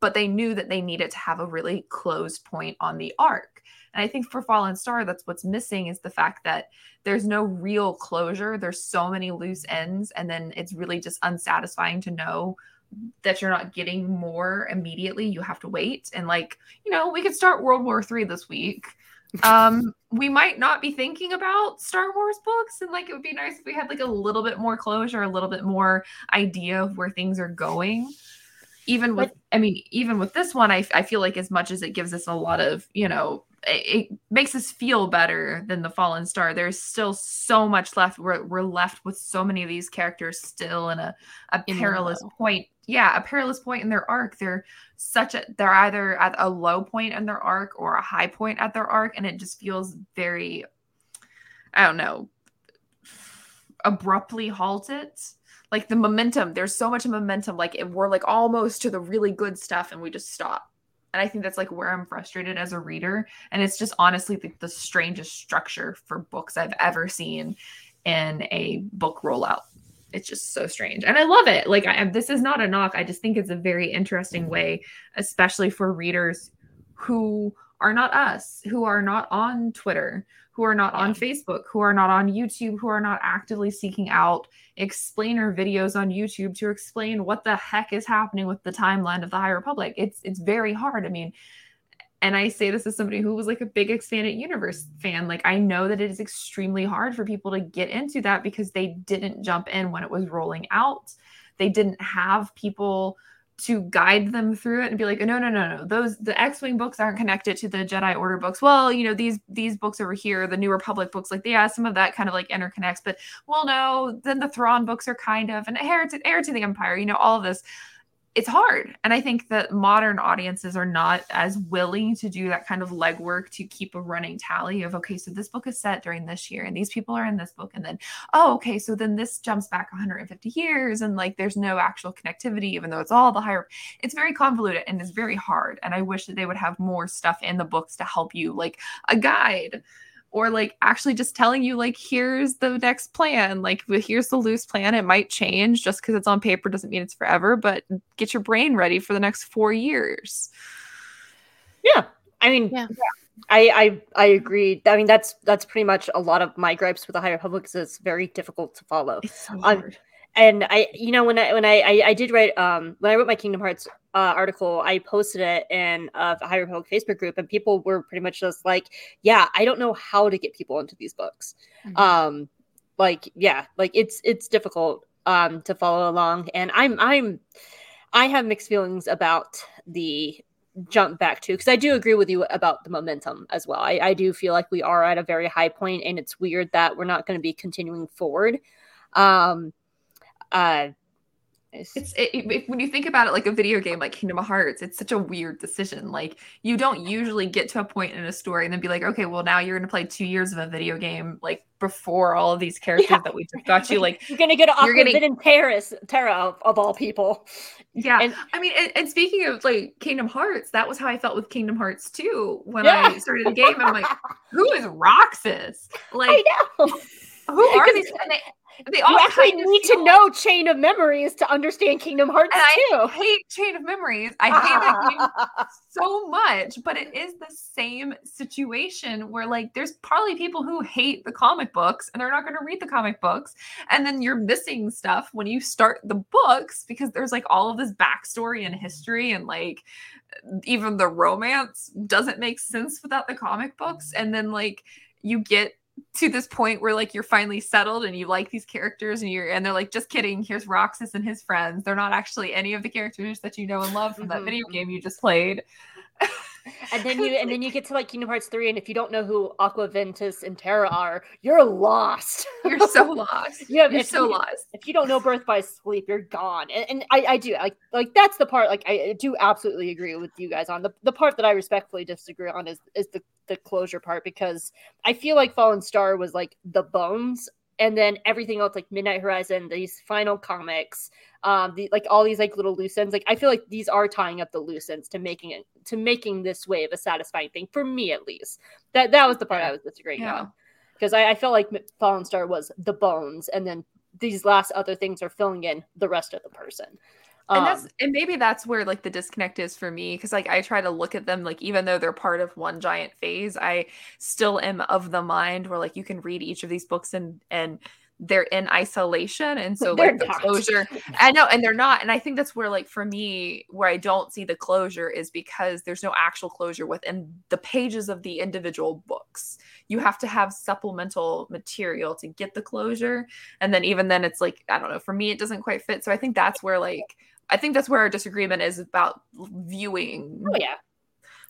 but they knew that they needed to have a really closed point on the arc. And I think for Fallen Star, that's what's missing is the fact that there's no real closure. There's so many loose ends, and then it's really just unsatisfying to know that you're not getting more immediately. You have to wait. And like, you know, we could start World War Three this week. Um, we might not be thinking about Star Wars books, and like it would be nice if we had like a little bit more closure, a little bit more idea of where things are going even with i mean even with this one I, I feel like as much as it gives us a lot of you know it, makes us feel better than the fallen star there's still so much left. We're, we're left with so many of these characters still in a, a in perilous point. Yeah a perilous point in their arc. They're such a they're either at a low point in their arc or a high point at their arc and it just feels very i don't know abruptly halted like the momentum there's so much momentum like we're like almost to the really good stuff and we just stop. And i think that's like where i'm frustrated as a reader. And it's just honestly the, the strangest structure for books i've ever seen in a book rollout. It's just so strange. And i love it. Like I, this is not a knock. I just think it's a very interesting way especially for readers who are not us who are not on twitter who are not yeah. on Facebook, who are not on YouTube, who are not actively seeking out explainer videos on YouTube to explain what the heck is happening with the timeline of the High Republic. It's it's very hard. I mean, and I say this as somebody who was like a big expanded universe fan. Like I know that it is extremely hard for people to get into that because they didn't jump in when it was rolling out. They didn't have people to guide them through it and be like, no, no, no, no. Those the X-wing books aren't connected to the Jedi Order books. Well, you know these these books over here, the New Republic books, like yeah, some of that kind of like interconnects. But well, no, then the Thrawn books are kind of and heir to heir to the Empire. You know all of this it's hard. And I think that modern audiences are not as willing to do that kind of legwork to keep a running tally of, okay, so this book is set during this year and these people are in this book. And then, oh, okay, so then this jumps back 150 years and like there's no actual connectivity, even though it's all the higher. It's very convoluted and it's very hard. And I wish that they would have more stuff in the books to help you, like a guide or like actually just telling you like here's the next plan like here's the loose plan it might change just because it's on paper doesn't mean it's forever but get your brain ready for the next four years yeah i mean yeah. I, I I agree. I mean that's that's pretty much a lot of my gripes with the High Republic is it's very difficult to follow. It's so hard. Um, and I, you know, when I when I, I, I did write um when I wrote my Kingdom Hearts uh, article, I posted it in uh, the High Republic Facebook group, and people were pretty much just like, "Yeah, I don't know how to get people into these books." Mm-hmm. Um, like, yeah, like it's it's difficult um to follow along, and I'm I'm I have mixed feelings about the jump back to because I do agree with you about the momentum as well. I, I do feel like we are at a very high point, and it's weird that we're not going to be continuing forward. Um, uh, it's it, it, when you think about it like a video game like Kingdom Hearts, it's such a weird decision. Like you don't usually get to a point in a story and then be like, okay, well now you're gonna play two years of a video game like before all of these characters yeah. that we just got you. Like you're gonna get Aqua you're gonna... in Paris, Terra of, of, all people. Yeah, and I mean, and, and, speaking of like Kingdom Hearts, that was how I felt with Kingdom Hearts 2 when yeah. I started the game. I'm like, who is Roxas? Like, I know. Who are these? And they, they all you actually need to know Chain of Memories to understand Kingdom Hearts and too. I hate Chain of Memories. I hate that game so much, but it is the same situation where like there's probably people who hate the comic books and they're not going to read the comic books, and then you're missing stuff when you start the books because there's like all of this backstory and history and like even the romance doesn't make sense without the comic books, and then like you get to this point where like you're finally settled and you like these characters and you're and they're like just kidding here's Roxas and his friends they're not actually any of the characters that you know and love from that video mm-hmm. game you just played and then you and then you get to like Kingdom Hearts 3 and if you don't know who Aqua Ventus and Terra are you're lost. You're so lost. You have, you're so you, lost. if you don't know Birth by Sleep you're gone. And, and I, I do like like that's the part like I do absolutely agree with you guys on. The, the part that I respectfully disagree on is is the the closure part because I feel like Fallen Star was like the bones and then everything else like midnight horizon these final comics um the, like all these like little loose ends like i feel like these are tying up the loose ends to making it to making this wave a satisfying thing for me at least. That that was the part i was disagreeing yeah. on because I, I felt like fallen star was the bones and then these last other things are filling in the rest of the person and that's um, and maybe that's where like the disconnect is for me because like i try to look at them like even though they're part of one giant phase i still am of the mind where like you can read each of these books and and they're in isolation and so like the not. closure i know and they're not and i think that's where like for me where i don't see the closure is because there's no actual closure within the pages of the individual books you have to have supplemental material to get the closure and then even then it's like i don't know for me it doesn't quite fit so i think that's where like I think that's where our disagreement is about viewing. Oh yeah.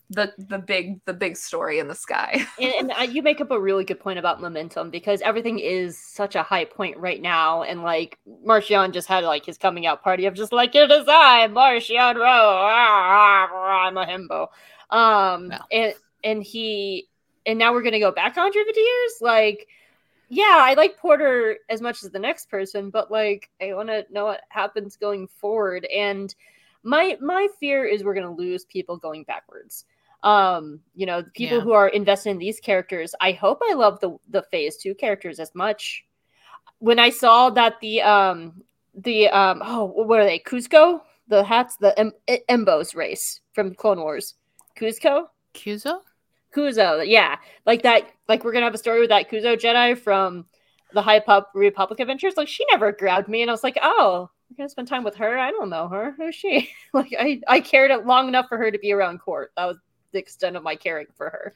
the the big the big story in the sky. and, and uh, you make up a really good point about momentum because everything is such a high point right now, and like Marchion just had like his coming out party of just like it is I, Marchion Ro, ah, ah, I'm a himbo, um, No. and and he and now we're gonna go back 150 years, like. Yeah, I like Porter as much as the next person, but like I want to know what happens going forward. And my my fear is we're going to lose people going backwards. Um you know people Yeah. who are invested in these characters i hope i love the the phase two characters as much. When i saw that the um the um oh what are they? Cusco? The hats? The em- embos race from clone wars. Cusco? Kuzo? Kyuzo, yeah, like that. Like we're gonna have a story with that Kyuzo Jedi from the High Pup Republic Adventures. Like she never grabbed me, and I was like, oh, we're gonna spend time with her. I don't know her. Who's she? like I I cared it long enough for her to be around court. That was the extent of my caring for her.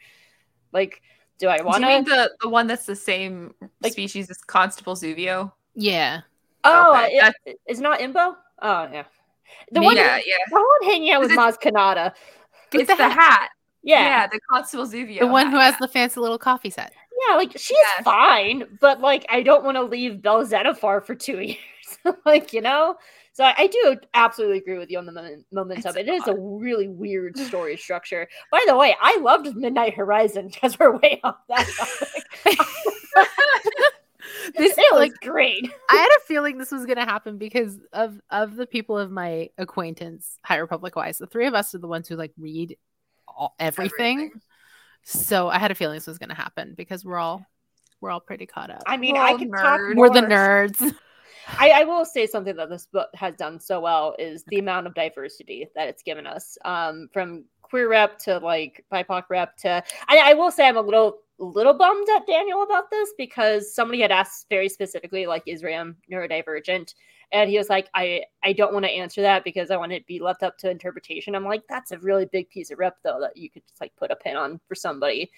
Like, do I Do want you mean the the one that's the same Like- species as Constable Zuvio? Yeah. Oh, Okay, it, it's not Imbo. Oh yeah, the one, yeah, yeah. the one hanging out with Is Maz Kanata. It's the the hat. Yeah, Yeah, the Constable Zuvio. The one hat, who has yeah. the fancy little coffee set. yeah, like she's Yeah. fine, but like I don't want to leave Bell Zettifar for two years. like you know, so I, I do absolutely agree with you on the moment, momentum. It's It is a really weird story structure. By the way, I loved Midnight Horizon because we're way off that topic. This it is was like great. I had a feeling this was going to happen because of of the people of my acquaintance, High Republic wise. The three of us are the ones who like read all, everything. Everything. So I had a feeling this was going to happen because we're all we're all pretty caught up. I mean, We're I can could talk nerds. we're the nerds. I, I will say something that this book has done so well is the amount of diversity that it's given us. Um, from queer rep to like BIPOC rep to I, I will say I'm a little little bummed at Daniel about this because somebody had asked very specifically, like, is Ram neurodivergent? And he was like, I, I don't want to answer that because I want it to be left up to interpretation. I'm like, that's a really big piece of rep though that you could just like put a pin on for somebody,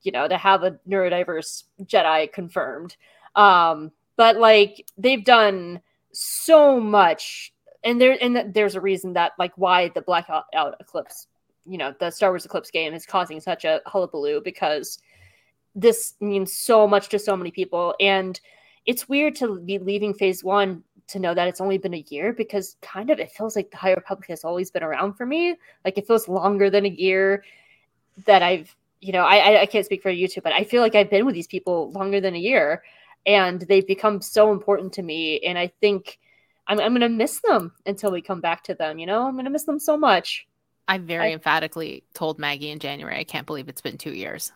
you know, to have a neurodiverse Jedi confirmed. Um, but like they've done so much and there and there's a reason that like why the blackout out eclipse you know the star wars eclipse game is causing such a hullabaloo because this means so much to so many people and it's weird to be leaving phase one to know that it's only been a year because kind of it feels like the high republic has always been around for me. Like it feels longer than a year that i've you know i I- can't speak for youtube but i feel like i've been with these people longer than a year and they've become so important to me and i think i'm, I'm gonna miss them until we come back to them you know? I'm gonna miss them so much. I very I- emphatically told Maggie in January, I can't believe it's been two years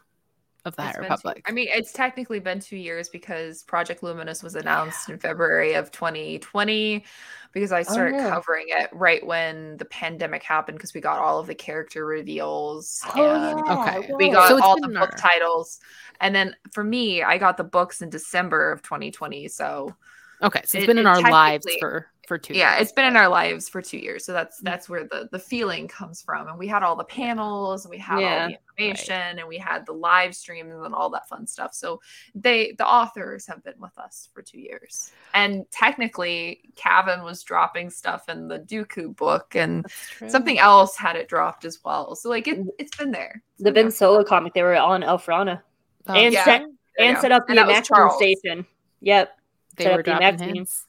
of the It's High been two- Republic. I mean, it's technically been two years because Project Luminous was announced in February of 2020 because I oh, started yeah. covering it right when the pandemic happened because we got all of the character reveals Oh, and Okay. we got So it's all the book our- titles. And then for me, I got the books in December of 2020. So okay, so it's it- been in it our lives for for two. yeah, years. it's been in our lives for two years. So that's Mm. that's where the the feeling comes from. And we had all the panels, and we had Yeah, all the information, and we had the live streams and all that fun stuff. So they the authors have been with us for two years. And technically, Cavan was dropping stuff in the Dooku book, and something else had it dropped as well. So like it, it's been there. It's the been Ben there. Solo comic they were on Elphrona Oh, and yeah. set and set up the And that was Maximum Charles. station yep they set were up the dropping Maxine. hints.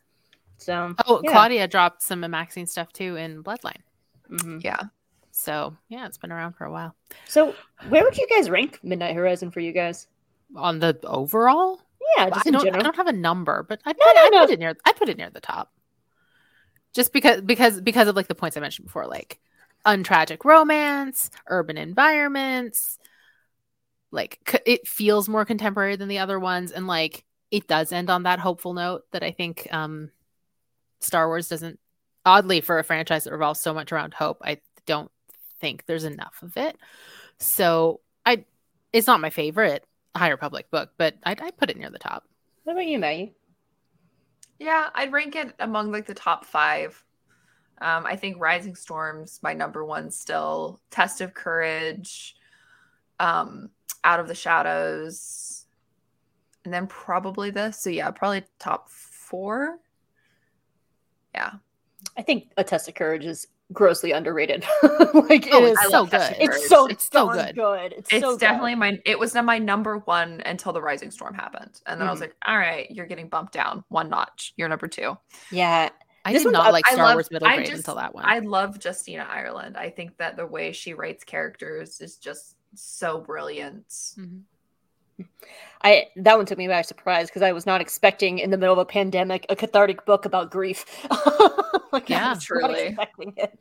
So Oh, yeah. Claudia dropped some Maxine stuff too in Bloodline. mhm. Yeah. So yeah, it's been around for a while. so where would you guys rank midnight horizon for you guys On the overall, yeah I just in don't, I don't have a number, but I put, no, I no. put it near. I put it near the top, just because because because of like the points I mentioned before, like untragic romance, urban environments. Like c- it feels more contemporary than the other ones, and like it does end on that hopeful note that I think um, Star Wars doesn't. Oddly, for a franchise that revolves so much around hope, I don't think there's enough of it. So I, it's not my favorite High Republic book, but I'd, I'd put it near the top. what about you maggie Yeah, I'd rank it among like the top five. Um, I think Rising Storms, my number one still. Test of Courage, um, Out of the Shadows, and then probably this. So yeah, probably top four. Yeah, i think a test of courage is grossly underrated. like Oh, it it's is so good. it's so It's so good. good. It's, It's so good. definitely my. It was not my number one until the Rising Storm happened, and then I was Mhm. like, "All right, you're getting bumped down one notch. You're number two. yeah. I This did not like Star love- Wars middle grade just- until that one. I love Justina Ireland. I think that the way she writes characters is just so brilliant. Mhm. I that one took me by surprise because I was not expecting in the middle of a pandemic a cathartic book about grief. like I Yeah, truly. expecting it.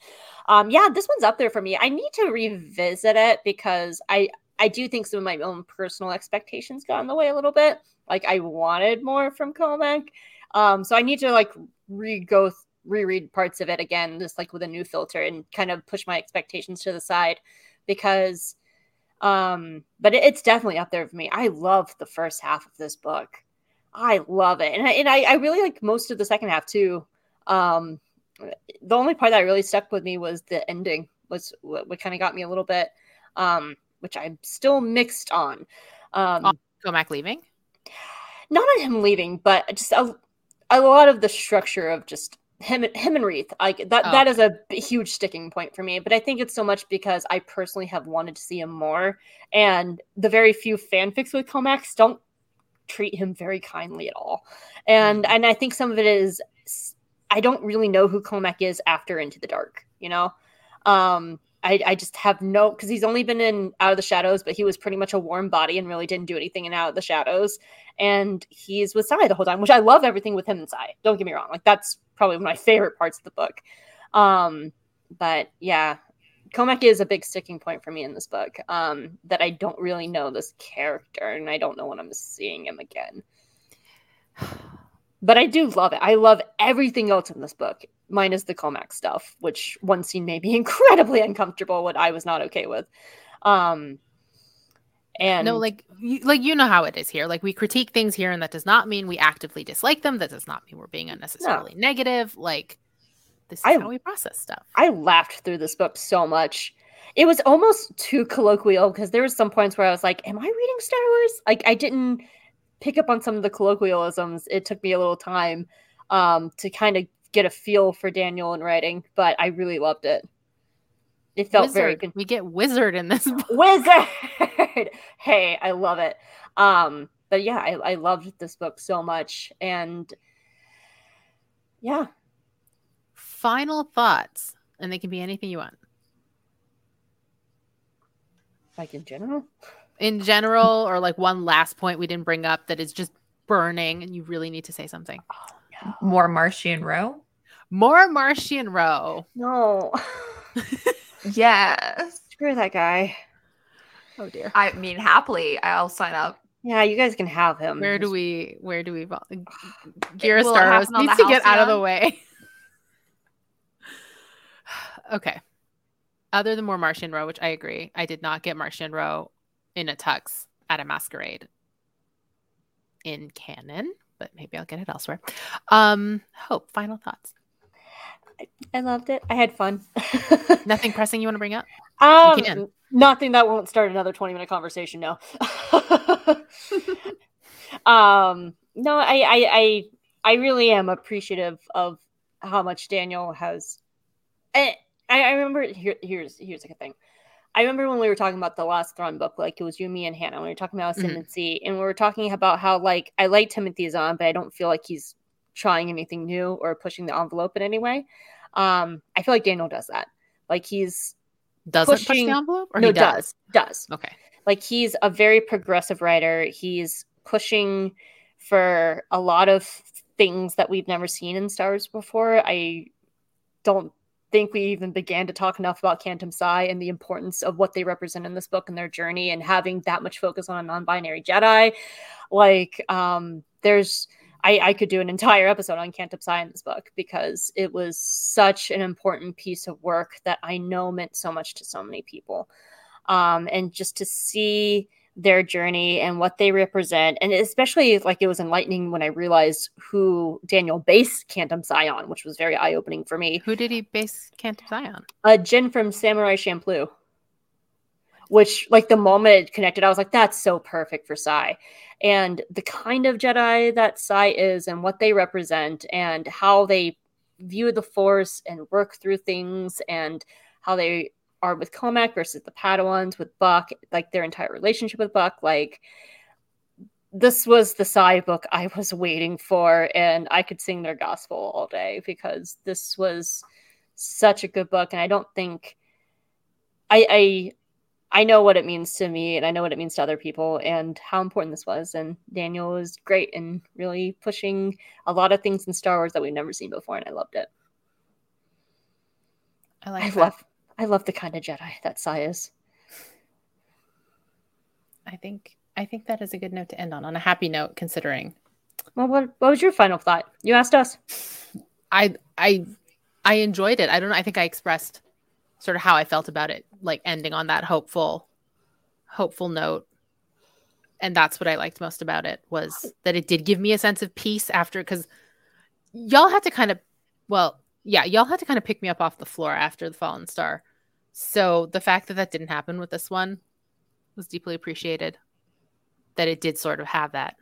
Um, yeah, this one's up there for me. I need to revisit it because I I do think some of my own personal expectations got in the way a little bit. Like I wanted more from Cohmac, um, so I need to like re go th- reread parts of it again, just like with a new filter, and kind of push my expectations to the side because um but it- it's definitely up there for me i love the first half of this book i love it and I, and I, I really like most of the second half too um the only part that really stuck with me was the ending was what, what kind of got me a little bit um which i'm still mixed on um Oh. Cohmac leaving. not on him leaving, but just a, a lot of the structure of just him him and Reath. Like that, oh. that is a huge sticking point for me. But I think it's so much because I personally have wanted to see him more, and the very few fanfics with Comax don't treat him very kindly at all. And and I think some of it is I don't really know who Cohmac is after Into the Dark. You know. Um, I, I just have no because he's only been in Out of the Shadows, but he was pretty much a warm body and really didn't do anything in Out of the Shadows and he's with Sy the whole time, which I love everything with him and Sy. Don't get me wrong, like that's probably one of my favorite parts of the book. Um, but yeah, Cohmac is a big sticking point for me in this book. Um, that I don't really know this character, and I don't know when I'm seeing him again. But I do love it. I love everything else in this book, minus the Cohmac stuff, which one scene made me incredibly uncomfortable, what I was not okay with. Um, and no, like you, like you know how it is here. Like we critique things here, and that does not mean we actively dislike them. That does not mean we're being unnecessarily negative. Like this is I- how we process stuff. I laughed through this book so much. It was almost too colloquial because there was some points where I was like, "Am I reading Star Wars?" Like I didn't pick up on some of the colloquialisms. It took me a little time um, to kind of get a feel for Daniel in writing, but I really loved it. It felt very Wizard. con- We get wizard in this book. wizard. hey, I love it. Um, but yeah, I, I loved this book so much, and yeah, Final thoughts, and they can be anything you want. like in general. In general, or like one last point we didn't bring up that is just burning, and you really need to say something. More Marchion Ro. More Marchion Ro. No, Yes. screw that guy. Oh dear. I mean, happily, I'll sign up. Yeah, you guys can have him. Where do we? Where do we? vol- Ghirra Will Starros needs to get out of the way. okay. Other than more Marchion Ro, which I agree, I did not get Marchion Ro in a tux at a masquerade in canon, but maybe I'll get it elsewhere. Um, Hope, final thoughts. I loved it. I had fun. Nothing pressing you want to bring up? um, nothing that won't start another 20 minute conversation. No. um, no, I, I, I, I really am appreciative of how much Daniel has. I, I remember here, here's, here's like a thing. I remember when we were talking about the last Thrawn book, like it was you, me, and Hannah. When we were talking about Mhm. And we were talking about how like I like Timothy Zahn, but I don't feel like he's trying anything new or pushing the envelope in any way. Um, I feel like Daniel does that. Like he's Doesn't push the envelope, or no he does? does Okay. like he's a very progressive writer he's pushing for a lot of things that we've never seen in stars before i don't think we even began to talk enough about Cantam Sy and the importance of what they represent in this book and their journey and having that much focus on a non-binary Jedi. Like, um, there's I, I could do an entire episode on Cantam Sy this book because it was such an important piece of work that I know meant so much to so many people. Um, and just to see their journey and what they represent, and especially like it was enlightening when I realized who Daniel based Cantam Sy on, which was very eye opening for me. Who did he base Cantam Sy on? A Jin from Samurai Champloo, which like the moment it connected, I was like, that's so perfect for Sy. And the kind of Jedi that Sy is and what they represent and how they view the Force and work through things and how they are with Cohmac versus the Padawans with Buck, like their entire relationship with Buck. Like this was the side book I was waiting for, and I could sing their gospel all day because this was such a good book, and I don't think I I I know what it means to me and I know what it means to other people and how important this was. And Daniel was great and really pushing a lot of things in Star Wars that we've never seen before, and I loved it. I like I that. love I love the kind of Jedi that Sy is. I think I think that is a good note to end on on a happy note considering Well, what what was your final thought? You asked us. I I I enjoyed it. I don't know. I think I expressed sort of how I felt about it, like ending on that hopeful, hopeful note. And that's what I liked most about it was that it did give me a sense of peace after because y'all had to kind of well, yeah, y'all had to kind of pick me up off the floor after the fallen star. So the fact that that didn't happen with this one was deeply appreciated. That it did sort of have that.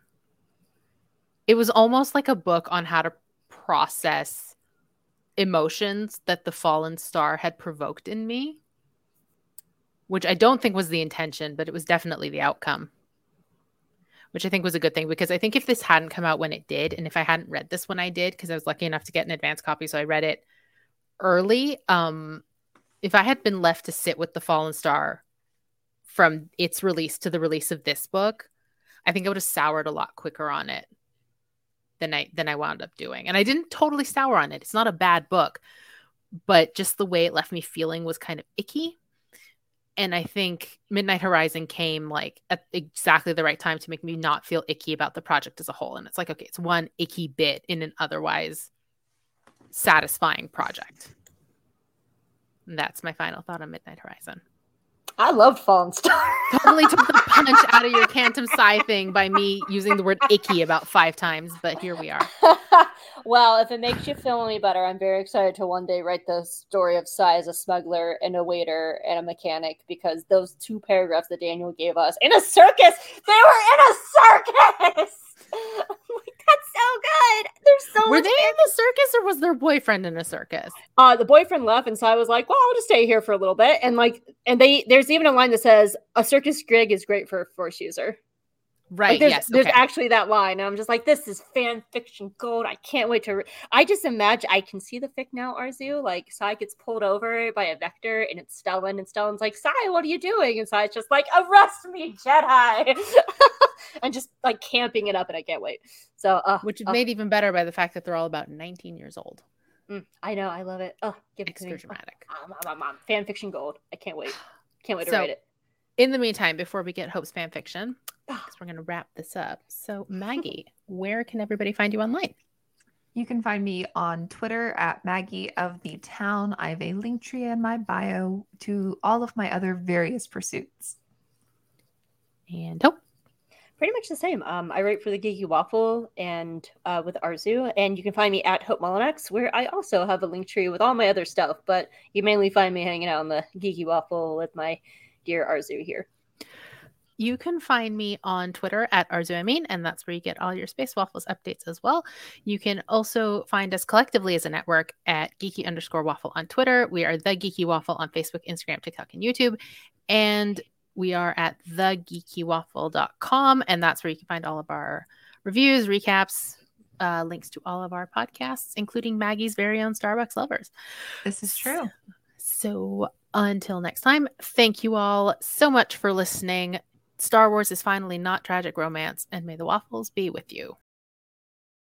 It was almost like a book on how to process emotions that the fallen star had provoked in me, which I don't think was the intention, but it was definitely the outcome, which I think was a good thing because I think if this hadn't come out when it did, and if I hadn't read this when I did, because I was lucky enough to get an advance copy, so I read it early. Um, if I had been left to sit with the fallen star from its release to the release of this book, I think I would have soured a lot quicker on it than I than I wound up doing. And I didn't totally sour on it. It's not a bad book, but just the way it left me feeling was kind of icky. And I think Midnight Horizon came like at exactly the right time to make me not feel icky about the project as a whole. And it's like, okay, it's one icky bit in an otherwise satisfying project. And that's my final thought on Midnight Horizon. I loved Fallen Star. Totally took the punch out of your Cantam Sy thing by me using the word icky about five times, but here we are. well, if it makes you feel any better, I'm very excited to one day write the story of Sy as a smuggler and a waiter and a mechanic because those two paragraphs that Daniel gave us in a circus, they were in a circus. like, that's so good. There's so Were much they in the circus or was their boyfriend in a circus? uh the boyfriend left and so i was like well i'll just stay here for a little bit and like and they there's even a line that says a circus gig is great for a force user Right. like, there's, yes. there's actually that line and i'm just like this is fan fiction gold i can't wait to re-. i just imagine i can see the fic now arzu like sy gets pulled over by a vector and it's stellan and stellan's like sy what are you doing and sy's just like arrest me jedi and just like camping it up and i can't wait so uh, Which is uh, made even better by the fact that they're all about 19 years old. mm, i know i love it oh give it to me dramatic. Um, um, um, um, fan fiction gold. I can't wait. Can't wait to So- write it. In the meantime, before we get Hope's fan fiction, Ah. because we're going to wrap this up. So, Maggie, where can everybody find you online? You can find me on Twitter at Maggie of the Town. I have a link tree in my bio to all of my other various pursuits. And Hope. Pretty much the same. Um, I write for the Geeky Waffle and uh, with Arzu, and you can find me at Hope Molinax, where I also have a link tree with all my other stuff. But you mainly find me hanging out on the Geeky Waffle with my dear Arzu here. You can find me on Twitter at Arzuamin, and that's where you get all your Space Waffles updates as well. You can also find us collectively as a network at geeky underscore waffle on Twitter. We are the Geeky Waffle on Facebook, Instagram, TikTok, and YouTube. And we are at thegeekywaffle.com, and that's where you can find all of our reviews, recaps, uh, links to all of our podcasts, including Maggie's very own Starbucks Lovers. This is true. So until next time, thank you all so much for listening. Star Wars is finally not tragic romance, and may the waffles be with you.